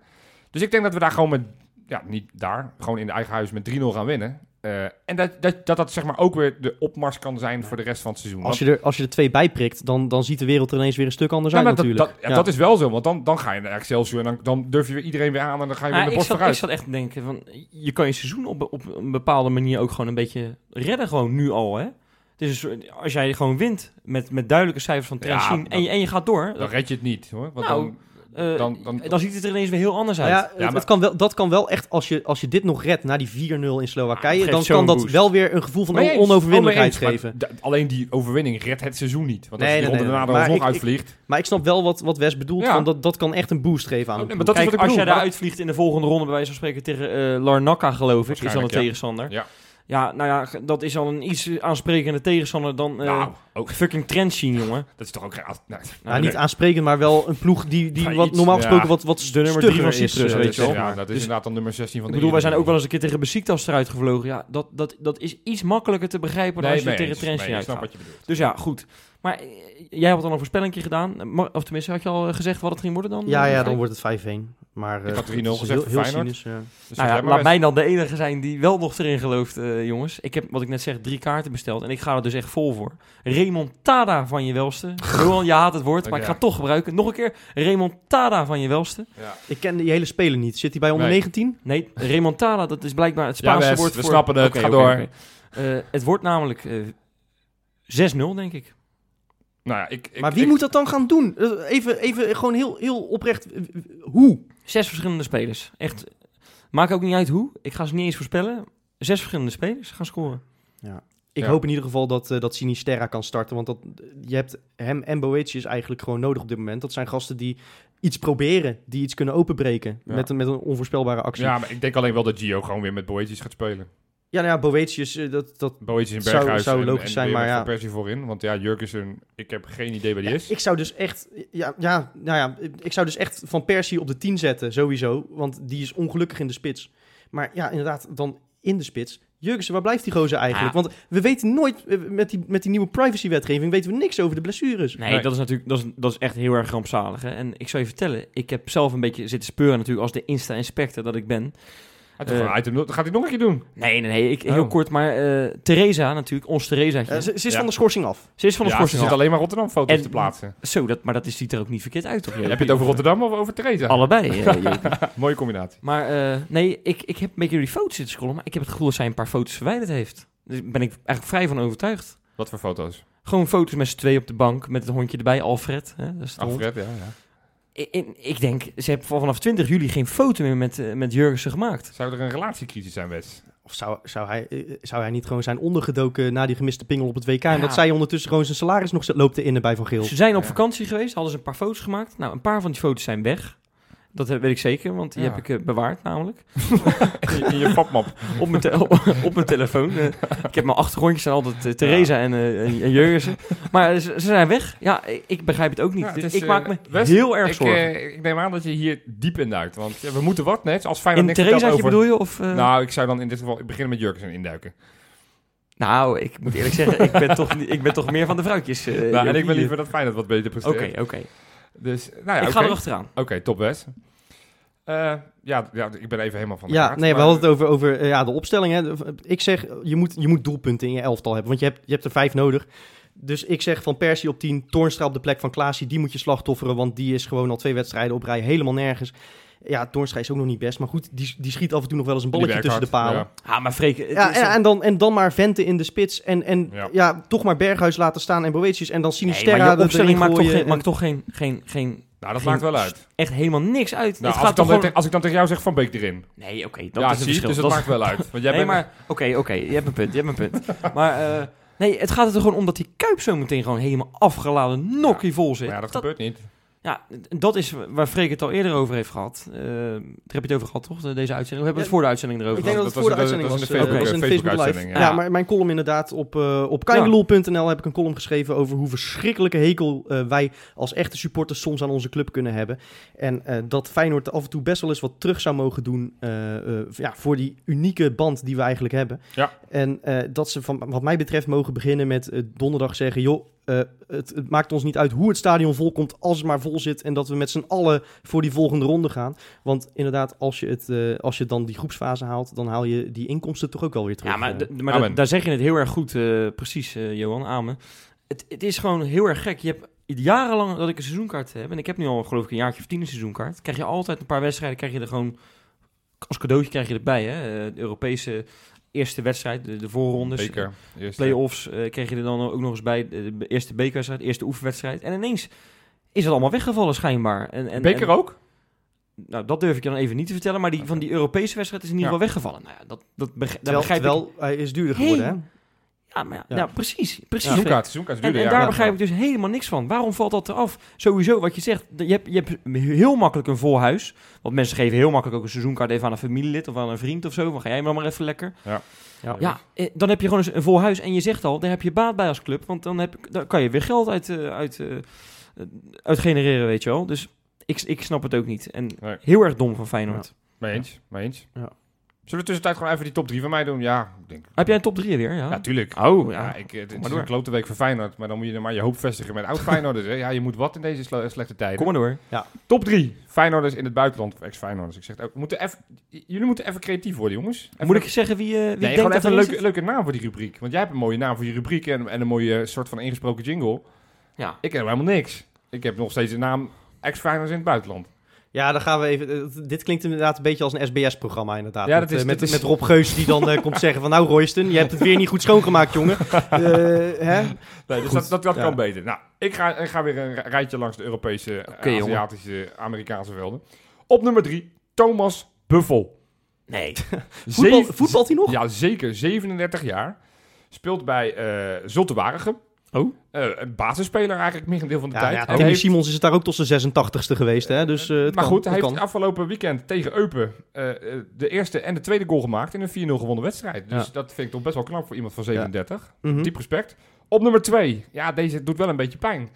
Speaker 3: Dus ik denk dat we daar gewoon met, ja, niet daar, gewoon in de eigen huis met 3-0 gaan winnen. Eh, en dat dat, dat dat zeg maar ook weer de opmars kan zijn voor de rest van het seizoen.
Speaker 2: Als
Speaker 3: Want-
Speaker 2: je, er, als je er twee bij prikt, dan, dan ziet de wereld er ineens weer een stuk anders
Speaker 3: ja,
Speaker 2: uit
Speaker 3: dat,
Speaker 2: natuurlijk.
Speaker 3: dat, ja, dat is wel zo, want dan, dan ga je naar Excelsior en dan, dan durf je weer iedereen weer aan en dan ga je weer
Speaker 4: Maar
Speaker 3: de
Speaker 4: ik,
Speaker 3: borst
Speaker 4: zat, ik
Speaker 3: vooruit.
Speaker 4: zat echt te denken, van, je kan je seizoen op, op een bepaalde manier ook gewoon een beetje redden, gewoon nu al, hè? Dus als jij gewoon wint met, met duidelijke cijfers van
Speaker 3: Ja,
Speaker 4: Trentin
Speaker 3: dan-
Speaker 4: en, je, en je gaat door,
Speaker 3: Dan red je het niet hoor. Want
Speaker 4: Nou,
Speaker 3: dan,
Speaker 4: eh,
Speaker 3: dan- dan-
Speaker 4: dan ziet het er ineens weer heel anders uit.
Speaker 2: ja, het,
Speaker 3: Ja, maar-
Speaker 2: het kan wel, dat kan wel echt, als je, als je dit nog redt na die 4-0 in Slowakije,
Speaker 4: geeft
Speaker 2: dan kan dat
Speaker 4: boost.
Speaker 2: wel weer een gevoel van
Speaker 3: eens,
Speaker 2: onoverwinnelijkheid
Speaker 3: oh,
Speaker 2: geven.
Speaker 3: alleen die overwinning redt het seizoen niet. Want als
Speaker 2: Nee,
Speaker 3: je die
Speaker 2: nee,
Speaker 3: daarna
Speaker 2: nee. ik-
Speaker 3: uitvliegt.
Speaker 2: Maar ik snap wel wat, wat Wes bedoelt,
Speaker 3: Ja.
Speaker 2: van dat, dat kan echt een boost geven aan
Speaker 3: Oh,
Speaker 2: de
Speaker 3: nee,
Speaker 2: ploeg.
Speaker 3: maar dat is
Speaker 4: Kijk,
Speaker 3: wat ik
Speaker 4: als jij daar uitvliegt in de volgende ronde, bij wijze van spreken tegen eh Larnaca, geloof ik, is dan de
Speaker 3: ja.
Speaker 4: tegenstander.
Speaker 3: Ja.
Speaker 4: Ja, nou ja, dat is al een iets aansprekende tegenstander dan eh
Speaker 3: nou, ook,
Speaker 4: fucking Trentin, jongen.
Speaker 3: dat is toch ook. Nee.
Speaker 2: Nou,
Speaker 4: Nou,
Speaker 2: niet aansprekend, maar wel een ploeg die, die wat,
Speaker 3: iets,
Speaker 2: normaal
Speaker 3: ja.
Speaker 2: gesproken wat, wat
Speaker 4: De nummer drie
Speaker 2: stugger
Speaker 4: van
Speaker 2: is,
Speaker 4: Cyprus,
Speaker 2: eh,
Speaker 4: weet je
Speaker 2: je
Speaker 4: wel.
Speaker 3: Ja, dat is
Speaker 4: Dus-
Speaker 3: inderdaad dan nummer 16 van
Speaker 4: Ik
Speaker 3: de
Speaker 4: bedoel, wij zijn ook wel eens een keer tegen Besiktas eruit gevlogen. Ja, dat, dat, dat is iets makkelijker te begrijpen dan als je tegen
Speaker 3: Nee, ik snap
Speaker 4: uitgaat.
Speaker 3: wat je bedoelt.
Speaker 4: Dus ja, goed. Maar eh, jij had al een voorspellingje gedaan. Of tenminste, had je al eh, gezegd wat het ging worden dan?
Speaker 2: Ja,
Speaker 4: eh,
Speaker 2: ja, dan wordt het 5-1. Maar
Speaker 3: Ik
Speaker 2: eh,
Speaker 3: had 3-0
Speaker 2: het is
Speaker 3: gezegd
Speaker 2: heel,
Speaker 3: voor
Speaker 2: heel cynisch, ja.
Speaker 3: Dus
Speaker 4: Nou ja, laat mij dan de enige zijn die wel nog erin gelooft, eh, jongens. Ik heb, wat ik net zeg, drie kaarten besteld. En ik ga er dus echt vol voor. Remontada van je welste. Johan, je haat het woord, maar ik ga het toch gebruiken. Nog een keer. Remontada van je welste.
Speaker 3: Ja.
Speaker 2: Ik ken die hele speler niet. Zit hij bij onder
Speaker 3: Nee.
Speaker 2: 19?
Speaker 4: Nee, remontada, dat is blijkbaar het Spaanse woord
Speaker 3: we
Speaker 4: voor...
Speaker 3: snappen het. Ga
Speaker 4: oké,
Speaker 3: door.
Speaker 4: Eh, het wordt namelijk eh 6-0, denk ik.
Speaker 3: Nou ja, ik, ik,
Speaker 2: maar wie
Speaker 3: ik-
Speaker 2: moet dat dan gaan doen? Eh, Even, even gewoon heel, heel oprecht. eh, Hoe?
Speaker 4: Zes verschillende spelers. Echt Maakt ook niet uit hoe. Ik ga ze niet eens voorspellen. Zes verschillende spelers gaan scoren.
Speaker 2: Ik
Speaker 3: Ja.
Speaker 2: hoop in ieder geval dat, eh dat Sinisterra kan starten. Want dat, je hebt hem en Boetius eigenlijk gewoon nodig op dit moment. Dat zijn gasten die iets proberen. Die iets kunnen openbreken.
Speaker 3: Ja.
Speaker 2: Met, een, met een onvoorspelbare actie.
Speaker 3: Ja,
Speaker 2: Ja,
Speaker 3: maar ik denk alleen wel dat Gio gewoon weer met Boetjes gaat spelen.
Speaker 2: Nou ja, Boetius, eh, dat, dat,
Speaker 3: Boetjes in
Speaker 2: Zou-
Speaker 3: Berghuis
Speaker 2: zou
Speaker 3: en,
Speaker 2: logisch
Speaker 3: en
Speaker 2: zijn, maar ja.
Speaker 3: Van Persie voorin. Want ja, Jurgensen, ik heb geen idee waar die
Speaker 2: Ja,
Speaker 3: is.
Speaker 2: ik zou dus echt, ja, ja, nou ja, ik zou dus echt Van Persie op de 10 zetten, sowieso. Want die is ongelukkig in de spits. Maar ja, inderdaad, dan in de spits. Jurgensen, waar blijft die gozer eigenlijk?
Speaker 4: Ja.
Speaker 2: Want we weten nooit, eh, met die, met die nieuwe privacywetgeving, weten we niks over de blessures.
Speaker 4: Nee,
Speaker 3: Nee.
Speaker 4: dat is natuurlijk dat is, dat is echt heel erg rampzalig. Hè? En ik zou je vertellen, ik heb zelf een beetje zitten speuren natuurlijk als de Insta-inspector dat ik ben. Eh,
Speaker 3: item, dat gaat hij nog een keer doen.
Speaker 4: Nee, nee, nee. Ik, heel
Speaker 3: Oh.
Speaker 4: kort, maar eh Theresa natuurlijk, ons Theresaatje.
Speaker 2: Eh, ze, ze is
Speaker 3: Ja.
Speaker 2: van de schorsing af.
Speaker 4: ze is van de
Speaker 3: ja, ze
Speaker 4: schorsing
Speaker 3: zit
Speaker 4: af.
Speaker 3: alleen maar Rotterdam-foto's
Speaker 4: En-
Speaker 3: te plaatsen.
Speaker 4: Zo, dat, maar dat is, ziet er ook niet verkeerd uit, toch?
Speaker 3: Heb je het over Rotterdam of over Theresa?
Speaker 4: Allebei. eh.
Speaker 3: Mooie combinatie.
Speaker 4: maar eh, nee, ik, ik heb een beetje die foto's zitten scrollen, maar ik heb het gevoel dat zij een paar foto's verwijderd heeft. Dus daar ben ik eigenlijk vrij van overtuigd.
Speaker 3: Wat voor foto's?
Speaker 4: Gewoon foto's met z'n twee op de bank, met het hondje erbij, Alfred. Hè, dat is de hond.
Speaker 3: Alfred, ja, ja.
Speaker 4: Ik, denk, ze hebben vanaf 20 juli geen foto meer met, eh, met Jurgensen gemaakt.
Speaker 3: Zou er een relatiecrisis zijn, Wes?
Speaker 2: Of zou, zou, hij, eh, zou hij niet gewoon zijn ondergedoken na die gemiste pingel op het WK? En dat zij ondertussen gewoon zijn salaris nog loopt te innen bij Van Geel.
Speaker 4: Ze zijn op
Speaker 3: Ja.
Speaker 4: vakantie geweest, hadden ze een paar foto's gemaakt. Nou, een paar van die foto's zijn weg. Dat weet ik zeker, want die
Speaker 3: Ja.
Speaker 4: heb ik eh, bewaard namelijk.
Speaker 3: In je- papmap.
Speaker 4: Op mijn, op mijn telefoon. Eh, ik heb mijn achtergrondjes zijn altijd eh, Theresa en, eh en, en Jurgensen. Maar ze, ze zijn weg. Ja, ik, ik begrijp het ook niet.
Speaker 3: Ja, het
Speaker 4: dus ik maak me heel erg
Speaker 3: ik,
Speaker 4: zorgen.
Speaker 3: eh, ik neem aan dat je hier diep in duikt. Want we moeten wat net. Als Feyenoord
Speaker 4: in Theresaatje
Speaker 3: over...
Speaker 4: bedoel je? Of?
Speaker 3: Nou, ik zou dan in dit geval ik beginnen met Jurgensen induiken.
Speaker 4: Nou, ik moet eerlijk zeggen, ik ben toch, ik ben toch meer van de vrouwtjes.
Speaker 3: nou, en ik wil liever dat Feyenoord wat beter
Speaker 4: Oké,
Speaker 3: presteert.
Speaker 4: oké.
Speaker 3: Dus, nou ja,
Speaker 4: ik
Speaker 3: oké.
Speaker 4: ga er achteraan.
Speaker 3: Oké, top Wes. Eh, ja, ja, ik ben even helemaal van de
Speaker 2: Ja,
Speaker 3: kaart,
Speaker 2: nee, we hadden het over, over eh, ja, de opstelling. Hè. Ik zeg, je moet, je moet doelpunten in je elftal hebben, want je hebt, je hebt er vijf nodig. Dus ik zeg van Persie op 10, Toornstra op de plek van Klaasie, die moet je slachtofferen, want die is gewoon al twee wedstrijden op rij helemaal nergens. Ja, Toornstra is ook nog niet best, maar goed, die, die schiet af en toe nog wel eens een balletje tussen de palen.
Speaker 3: ja.
Speaker 4: Ah, maar Freek...
Speaker 2: Ja, en, en, dan, en dan maar Vente in de spits en, en
Speaker 3: Ja.
Speaker 2: ja. toch maar Berghuis laten staan en Boetius en dan
Speaker 4: Nee,
Speaker 2: Sinisterra
Speaker 4: maar je
Speaker 2: er-
Speaker 4: opstelling maakt toch, geen,
Speaker 2: en-
Speaker 4: maakt toch geen, geen, geen,
Speaker 3: Nou, dat
Speaker 4: Geen
Speaker 3: maakt wel uit.
Speaker 4: echt helemaal niks uit.
Speaker 3: Nou,
Speaker 4: het
Speaker 3: als,
Speaker 4: gaat
Speaker 3: ik dan
Speaker 4: toch gewoon...
Speaker 3: tegen- als ik dan tegen jou zeg Van Beek erin.
Speaker 4: Nee, oké, dat
Speaker 3: ja,
Speaker 4: is
Speaker 3: zie,
Speaker 4: verschil.
Speaker 3: dus dat, maakt wel uit. Want jij
Speaker 4: nee,
Speaker 3: bent...
Speaker 4: maar oké, oké, je hebt een punt, je hebt een punt. maar eh, nee, het gaat er toch gewoon om dat die Kuip zo meteen gewoon helemaal afgeladen nokkie vol zit.
Speaker 3: Maar ja, dat, gebeurt niet.
Speaker 4: Ja, dat is waar Freek het al eerder over heeft gehad. Eh, daar heb je het over gehad, toch? de- Deze uitzending. We hebben het
Speaker 2: Ja,
Speaker 4: voor de uitzending erover
Speaker 2: Ik denk
Speaker 4: gehad.
Speaker 2: dat het
Speaker 3: dat
Speaker 2: voor de
Speaker 3: was- dat
Speaker 2: uitzending
Speaker 3: was
Speaker 2: eh,
Speaker 3: Facebook-
Speaker 2: was een
Speaker 3: Facebook-
Speaker 2: Facebook live.
Speaker 3: uitzending,
Speaker 2: Ja,
Speaker 4: ja.
Speaker 2: maar mijn column inderdaad op, eh op heb ik een column geschreven over hoe verschrikkelijke hekel wij als echte supporters soms aan onze club kunnen hebben. En eh, dat Feyenoord af en toe best wel eens wat terug zou mogen doen ja, voor die unieke band die we eigenlijk hebben.
Speaker 3: Ja.
Speaker 2: En eh, dat ze van wat mij betreft mogen beginnen met donderdag zeggen, joh, eh, het, het maakt ons niet uit hoe het stadion vol komt, als het maar vol zit en dat we met z'n allen voor die volgende ronde gaan. Want inderdaad, als je, het, eh, als je dan die groepsfase haalt, dan haal je die inkomsten toch ook wel weer terug.
Speaker 4: Ja, maar,
Speaker 2: Eh,
Speaker 4: maar da- daar zeg je het heel erg goed, eh, precies, Johan, amen. Het, het is gewoon heel erg gek. Je hebt jarenlang dat ik een seizoenkaart heb, en ik heb nu al geloof ik een jaartje of tien een seizoenkaart, krijg je altijd een paar wedstrijden, krijg je er gewoon, als cadeautje krijg je erbij, hè. De Europese eerste wedstrijd, de, de voorrondes, play-offs, eh kreeg je er dan ook nog eens bij, de, eerste bekerwedstrijd, eerste oefenwedstrijd. En ineens is het allemaal weggevallen schijnbaar. En, en,
Speaker 3: Beker
Speaker 4: en-
Speaker 3: ook?
Speaker 4: Nou, dat durf ik je dan even niet te vertellen, maar die, van die Europese wedstrijd is in ieder
Speaker 3: Ja.
Speaker 4: geval weggevallen. Nou ja, dat, dat, beg- daar
Speaker 2: terwijl,
Speaker 4: begrijp ik...
Speaker 2: terwijl hij is duurder geworden,
Speaker 4: Hey.
Speaker 2: hè?
Speaker 4: Ja, maar ja,
Speaker 2: Ja.
Speaker 4: ja, precies. precies en,
Speaker 3: duurder,
Speaker 4: en
Speaker 3: ja.
Speaker 4: daar begrijp ik dus helemaal niks van. Waarom valt dat eraf? Sowieso, wat je zegt, je hebt, je hebt heel makkelijk een vol huis. Want mensen geven heel makkelijk ook een seizoenkaart even aan een familielid of aan een vriend of zo. Van ga jij maar maar even lekker.
Speaker 2: Ja.
Speaker 4: Ja, eh, dan heb je gewoon eens een vol huis. En je zegt al, daar heb je baat bij als club. Want dan, heb, dan kan je weer geld uit, eh, uit, eh, uit genereren, weet je wel. Dus ik, ik snap het ook niet. En
Speaker 3: Nee.
Speaker 4: heel erg dom van Feyenoord.
Speaker 3: Mee eens, mee eens.
Speaker 2: Ja.
Speaker 3: Zullen we tussentijd gewoon even die top 3 van mij doen? Ja, ik denk...
Speaker 4: Heb jij een top 3 weer? Ja,
Speaker 3: Ja, tuurlijk.
Speaker 4: Oh,
Speaker 3: Ja,
Speaker 4: ja.
Speaker 3: ik, het, het
Speaker 4: maar
Speaker 3: is
Speaker 4: door.
Speaker 3: een klote week voor Feyenoord, maar dan moet je er maar je hoop vestigen met oud Feyenoorders. hè. Ja, je moet wat in deze sle- slechte tijden.
Speaker 4: Kom maar door.
Speaker 3: Top 3 Feyenoorders in het buitenland, of ex-Feyenoorders. Ik zeg het ook, we moeten even, jullie moeten even creatief worden, jongens. Even-
Speaker 4: Moet ik zeggen wie, eh wie
Speaker 3: Nee,
Speaker 4: denkt
Speaker 3: gewoon
Speaker 4: dat
Speaker 3: even een leuke, naam voor die rubriek. Want jij hebt een mooie naam voor je rubriek en, en een mooie soort van ingesproken jingle.
Speaker 4: Ja.
Speaker 3: Ik heb helemaal niks. Ik heb nog steeds een naam ex-Feyenoorders in het buitenland.
Speaker 2: Ja, dan gaan we even. eh, dit klinkt inderdaad een beetje als een SBS-programma, inderdaad.
Speaker 3: Ja,
Speaker 2: met,
Speaker 3: dat is-
Speaker 2: eh, met,
Speaker 3: dit is-
Speaker 2: met Rob Geus die dan eh, komt zeggen: van nou, Royston, je hebt het weer niet goed schoongemaakt, jongen. Eh, hè?
Speaker 3: Nee, dus dat, dat, dat
Speaker 2: ja.
Speaker 3: kan beter. Nou, ik ga, ik ga weer een ri- rijtje langs de Europese,
Speaker 4: jongen.
Speaker 3: Aziatische, Amerikaanse velden. Op nummer 3, Thomas Buffel.
Speaker 4: Nee.
Speaker 2: Voetbal, voetbalt hij nog?
Speaker 3: Ja, zeker. 37 jaar. Speelt bij eh Zulte Waregem.
Speaker 4: Oh.
Speaker 3: Eh, een basisspeler eigenlijk, meer een deel van de
Speaker 2: Ja,
Speaker 3: tijd.
Speaker 2: ja,
Speaker 3: En
Speaker 2: Timmy
Speaker 3: heeft-
Speaker 2: Simons is het daar ook tot zijn 86ste geweest, hè? Dus, eh, het
Speaker 3: maar
Speaker 2: kan,
Speaker 3: goed, hij
Speaker 2: het
Speaker 3: heeft
Speaker 2: kan.
Speaker 3: afgelopen weekend tegen Eupen eh, de eerste en de tweede goal gemaakt in een 4-0 gewonnen wedstrijd. Dus
Speaker 2: Ja.
Speaker 3: dat vind ik toch best wel knap voor iemand van 37.
Speaker 2: Mhm.
Speaker 3: Diep respect. Op nummer 2. Ja, deze doet wel een beetje pijn.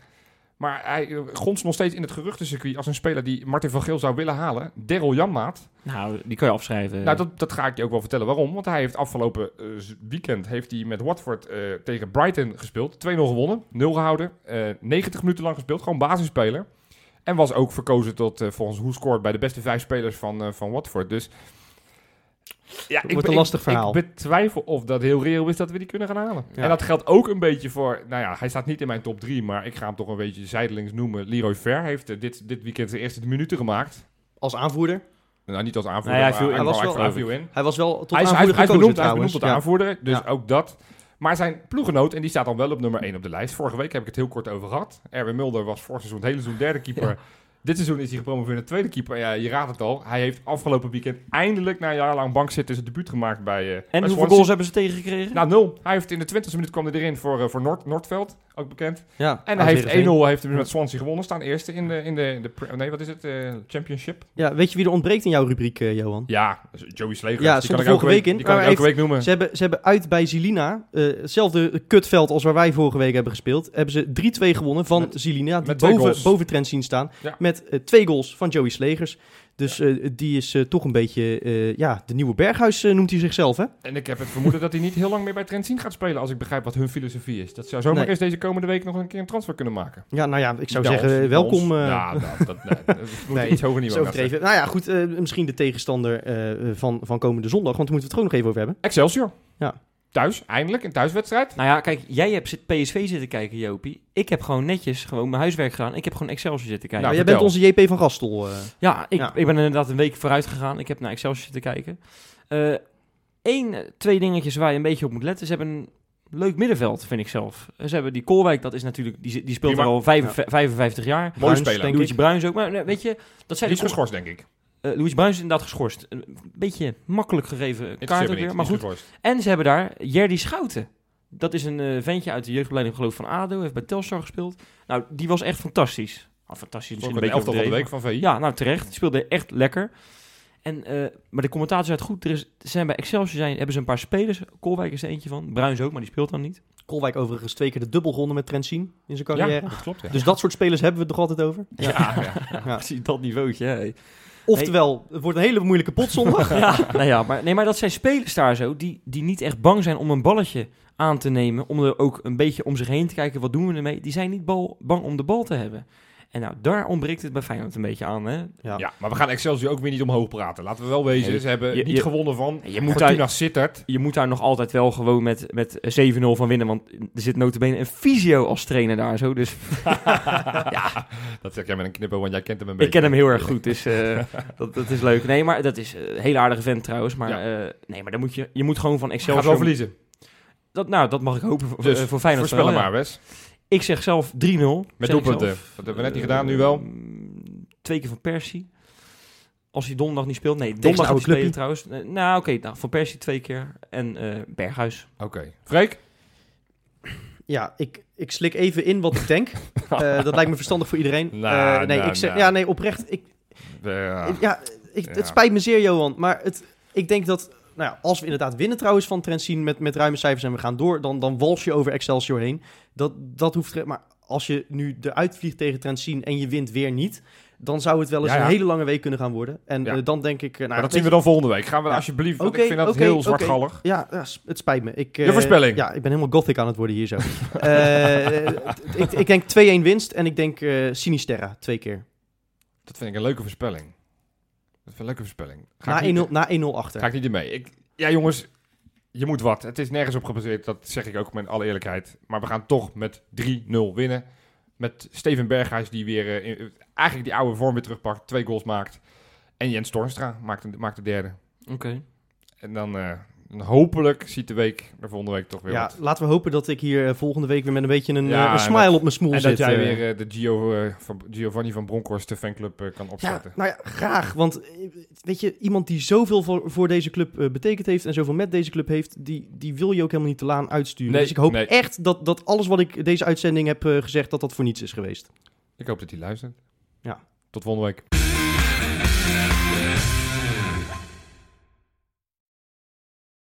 Speaker 3: Maar hij eh, gonst nog steeds in het geruchtencircuit als een speler die Martin van Geel zou willen halen. Daryl Janmaat.
Speaker 4: Nou, die kan je afschrijven.
Speaker 3: Nou, dat, dat ga ik je ook wel vertellen waarom. Want hij heeft afgelopen eh, weekend heeft hij met Watford eh, tegen Brighton gespeeld. 2-0 gewonnen, 0 gehouden. eh 90 minuten lang gespeeld, gewoon basisspeler. En was ook verkozen tot, volgens hoe scoort bij de beste vijf spelers van, van Watford. Dus ja,
Speaker 2: wordt een lastig verhaal.
Speaker 3: Ik betwijfel of dat heel reëel is dat we die kunnen gaan halen.
Speaker 2: Ja.
Speaker 3: En dat geldt ook een beetje voor, nou ja, hij staat niet in mijn top 3, maar ik ga hem toch een beetje zijdelings noemen. Leroy Ver heeft eh, dit, dit weekend zijn eerste minuten gemaakt.
Speaker 2: Als aanvoerder.
Speaker 3: Nou, niet als aanvoerder,
Speaker 4: Nee, hij
Speaker 3: maar
Speaker 4: viel-
Speaker 2: hij
Speaker 3: kwam
Speaker 2: was wel-
Speaker 3: hij viel in.
Speaker 2: Hij was wel tot
Speaker 3: Hij is, hij,
Speaker 2: aanvoerder
Speaker 3: hij is benoemd, hij is benoemd tot
Speaker 2: Ja.
Speaker 3: aanvoerder, dus
Speaker 2: Ja.
Speaker 3: ook dat. Maar zijn ploegenoot, en die staat dan wel op nummer 1 op de lijst. Vorige week heb ik het heel kort over gehad. Erwin Mulder was vorig seizoen het hele seizoen derde keeper. Dit seizoen is hij gepromoveerd naar tweede keeper. Ja, je raadt het al. Hij heeft afgelopen weekend eindelijk na een jaar lang bankzitten zijn debuut gemaakt bij, eh
Speaker 4: en
Speaker 3: bij
Speaker 4: hoeveel goals hebben ze tegengekregen?
Speaker 3: Nou, nul. Hij heeft in de 20e minuut kwam hij erin voor, eh, voor Noord, Noordveld, ook bekend.
Speaker 2: Ja,
Speaker 3: En hij heeft
Speaker 2: Heerenveen.
Speaker 3: 1-0 heeft hij met Swansea gewonnen. Staan eerste in de, in de, de pre- nee, wat is het? eh, championship.
Speaker 2: Ja, weet je wie er ontbreekt in jouw rubriek, Johan?
Speaker 3: Ja, dus Joey Slegers.
Speaker 2: Ja,
Speaker 3: die kan ik
Speaker 2: vorige
Speaker 3: week,
Speaker 2: in,
Speaker 3: Die kan ik elke week noemen.
Speaker 2: Ze hebben, ze hebben uit bij Zilina, hetzelfde kutveld als waar wij vorige week hebben gespeeld, hebben ze 3-2 gewonnen van
Speaker 3: Met-
Speaker 2: Zilina, die boven, boven trend zien staan.
Speaker 3: Ja.
Speaker 2: Met eh, twee goals van Joey Slegers. Dus eh, die is eh, toch een beetje, ja, de nieuwe Berghuis noemt hij zichzelf, hè?
Speaker 3: En ik heb het vermoeden dat hij niet heel lang meer bij Trentin gaat spelen, als ik begrijp wat hun filosofie is. Dat zou zomaar
Speaker 2: Nee.
Speaker 3: eens deze komende week nog een keer een transfer kunnen maken.
Speaker 2: Ja, nou ja, ik zou
Speaker 3: Niet bij
Speaker 2: zeggen, welkom.
Speaker 3: niet ja, nou, dat, nee, dat moet
Speaker 2: Nee,
Speaker 3: iets hoger
Speaker 2: is
Speaker 3: niveau gaan zijn.
Speaker 2: overdreven. Nou ja, goed, misschien de tegenstander van, van komende zondag, want daar moeten we het gewoon nog even over hebben.
Speaker 3: Excelsior.
Speaker 2: Ja.
Speaker 3: Thuis, eindelijk, een thuiswedstrijd.
Speaker 4: Nou ja, kijk, jij hebt zit- PSV zitten kijken, Jopie. Ik heb gewoon netjes gewoon mijn huiswerk gedaan. Ik heb gewoon Excelsior zitten kijken.
Speaker 3: Nou,
Speaker 2: jij bent onze JP van Gastel. eh.
Speaker 4: ja, ik,
Speaker 2: ja.
Speaker 4: ik ben inderdaad een week vooruit gegaan. Ik heb naar Excelsior zitten kijken. Eén, twee dingetjes waar je een beetje op moet letten. Ze hebben een leuk middenveld, vind ik zelf. Ze hebben die Koolwijk, dat is natuurlijk, die, die speelt
Speaker 3: Prima.
Speaker 4: er al vijf- 55 jaar.
Speaker 3: Mooie
Speaker 2: Bruins,
Speaker 3: speler.
Speaker 2: ik.
Speaker 4: Bruins ook. Maar weet je, dat zijn
Speaker 3: Die is geschorst, denk ik.
Speaker 4: Eh, Louis Bruins is inderdaad geschorst. Een beetje makkelijk gegeven kaart ook weer. Maar goed. En ze hebben daar Jerdy Schouten. Dat is een eh, ventje uit de jeugdopleiding geloof van ADO. Heeft bij Telstar gespeeld. Nou, die was echt fantastisch. Ah, fantastisch, misschien
Speaker 3: een
Speaker 4: beetje
Speaker 3: elftal van de week van VI.
Speaker 4: Ja, nou terecht. Die speelde echt lekker. En, eh, maar de commentator zei het goed. Er is, zijn bij Excelsior zijn, hebben ze een paar spelers. Kolwijk is er eentje van. Bruins ook, maar die speelt dan niet.
Speaker 2: Kolwijk overigens twee keer de dubbel gewonnen met Trentin in zijn
Speaker 3: Ja,
Speaker 2: carrière.
Speaker 3: dat klopt. Ja.
Speaker 2: Dus dat soort spelers hebben we het nog altijd over.
Speaker 3: ja, ja.
Speaker 2: Ja.
Speaker 4: Dat niveautje. Hè.
Speaker 2: Oftewel, het wordt een hele moeilijke pot zondag.
Speaker 4: ja, nou ja, maar, nee, maar dat zijn spelers daar zo, die, die niet echt bang zijn om een balletje aan te nemen, om er ook een beetje om zich heen te kijken, wat doen we ermee? Die zijn niet bal, bang om de bal te hebben. En nou, daar ontbreekt het bij Feyenoord een beetje aan, hè?
Speaker 2: Ja.
Speaker 3: Ja, maar we gaan Excelsior ook weer niet omhoog praten. Laten we wel wezen.
Speaker 4: Nee,
Speaker 3: Ze hebben
Speaker 4: je-
Speaker 3: niet
Speaker 4: je-
Speaker 3: gewonnen van
Speaker 4: Je moet,
Speaker 3: Fortuna
Speaker 4: daar,
Speaker 3: Sittard.
Speaker 4: je moet daar nog altijd wel gewoon met, met 7-0 van winnen, want er zit notabene een fysio als trainer daar zo, dus
Speaker 3: Dat zeg jij met een knippen, want jij kent hem een beetje.
Speaker 4: ik ken hem heel erg goed, dus eh, dat, dat is leuk. Nee, maar dat is een hele aardige vent trouwens, maar
Speaker 3: Ja.
Speaker 4: eh, nee, maar dan moet je, je moet gewoon van
Speaker 3: Gaat
Speaker 4: Excelsior...
Speaker 3: wel verliezen.
Speaker 4: Dat, nou, dat mag ik hopen voor,
Speaker 3: Dus,
Speaker 4: eh, voor Feyenoord.
Speaker 3: Voorspel
Speaker 4: ja.
Speaker 3: maar, Wes.
Speaker 4: Ik zeg zelf 3-0.
Speaker 3: Met doelpunten. Dat hebben we net niet gedaan, nu wel.
Speaker 4: Mm, Twee keer van Persie. Als hij donderdag niet speelt. Nee, donderdag gaat hij spelen trouwens. Eh, nou, oké. nou, van Persie twee keer. En eh, Berghuis.
Speaker 3: Oké. Freek?
Speaker 2: Ja, ik, ik slik even in wat ik denk. Eh, dat lijkt me verstandig voor iedereen.
Speaker 3: Nou,
Speaker 2: Eh, nee,
Speaker 3: nou,
Speaker 2: ik zeg,
Speaker 3: nou.
Speaker 2: ja, nee, oprecht. Ik,
Speaker 3: Ja.
Speaker 2: ik- ja, ik,
Speaker 3: Ja.
Speaker 2: Het spijt me zeer, Johan. Maar het, ik denk dat, nou ja, als we inderdaad winnen trouwens van Trentin met, met ruime cijfers en we gaan door, dan, dan wals je over Excelsior heen. Dat, dat hoeft, maar als je nu eruit vliegt tegen Trentin en je wint weer niet, dan zou het wel eens
Speaker 3: Ja, ja.
Speaker 2: een hele lange week kunnen gaan worden. En
Speaker 3: Ja.
Speaker 2: eh, dan denk ik... eh, nou,
Speaker 3: maar dat
Speaker 2: weet
Speaker 3: zien we dan volgende week. Gaan we alsjeblieft, want ik vind dat heel
Speaker 2: oké.
Speaker 3: zwartgallig.
Speaker 2: Ja, ja, het spijt me. Ik,
Speaker 3: Je
Speaker 2: eh,
Speaker 3: voorspelling.
Speaker 2: Ja, ik ben helemaal gothic aan het worden hier zo. Ik, ik denk 2-1 winst en ik denk Sinisterra twee keer.
Speaker 3: Dat vind ik een leuke voorspelling. Dat ik een leuke voorspelling. Ga
Speaker 2: Na
Speaker 3: ik niet-
Speaker 2: 1-0 na 1-0 achter.
Speaker 3: Ga ik niet in mee. Ik, ja, jongens, je moet wat. Het is nergens op gebaseerd, dat zeg ik ook met alle eerlijkheid. Maar we gaan toch met 3-0 winnen. Met Steven Berghuis, die weer eh, in- eigenlijk die oude vorm weer terugpakt. Twee goals maakt. En Jens Toornstra maakt, een, maakt de derde.
Speaker 4: Oké.
Speaker 3: En dan, eh, hopelijk ziet de week er volgende week toch weer
Speaker 2: Ja,
Speaker 3: wat.
Speaker 2: laten we hopen dat ik hier eh, volgende week weer met een beetje een,
Speaker 3: Ja,
Speaker 2: eh, een
Speaker 3: en
Speaker 2: smile
Speaker 3: dat-
Speaker 2: op mijn smoel
Speaker 3: En
Speaker 2: zit.
Speaker 3: dat jij
Speaker 2: eh.
Speaker 3: weer de Gio, van, Giovanni van Bronckhorst de fanclub kan
Speaker 2: Ja,
Speaker 3: opstarten.
Speaker 2: nou ja, graag. Want weet je, iemand die zoveel voor, voor deze club betekend heeft en zoveel met deze club heeft, die, die wil je ook helemaal niet te laan uitsturen.
Speaker 3: Nee,
Speaker 2: dus ik hoop
Speaker 3: nee.
Speaker 2: echt dat, dat alles wat ik deze uitzending heb gezegd, dat dat voor niets is geweest.
Speaker 3: Ik hoop dat hij luistert.
Speaker 2: Ja.
Speaker 3: Tot volgende week.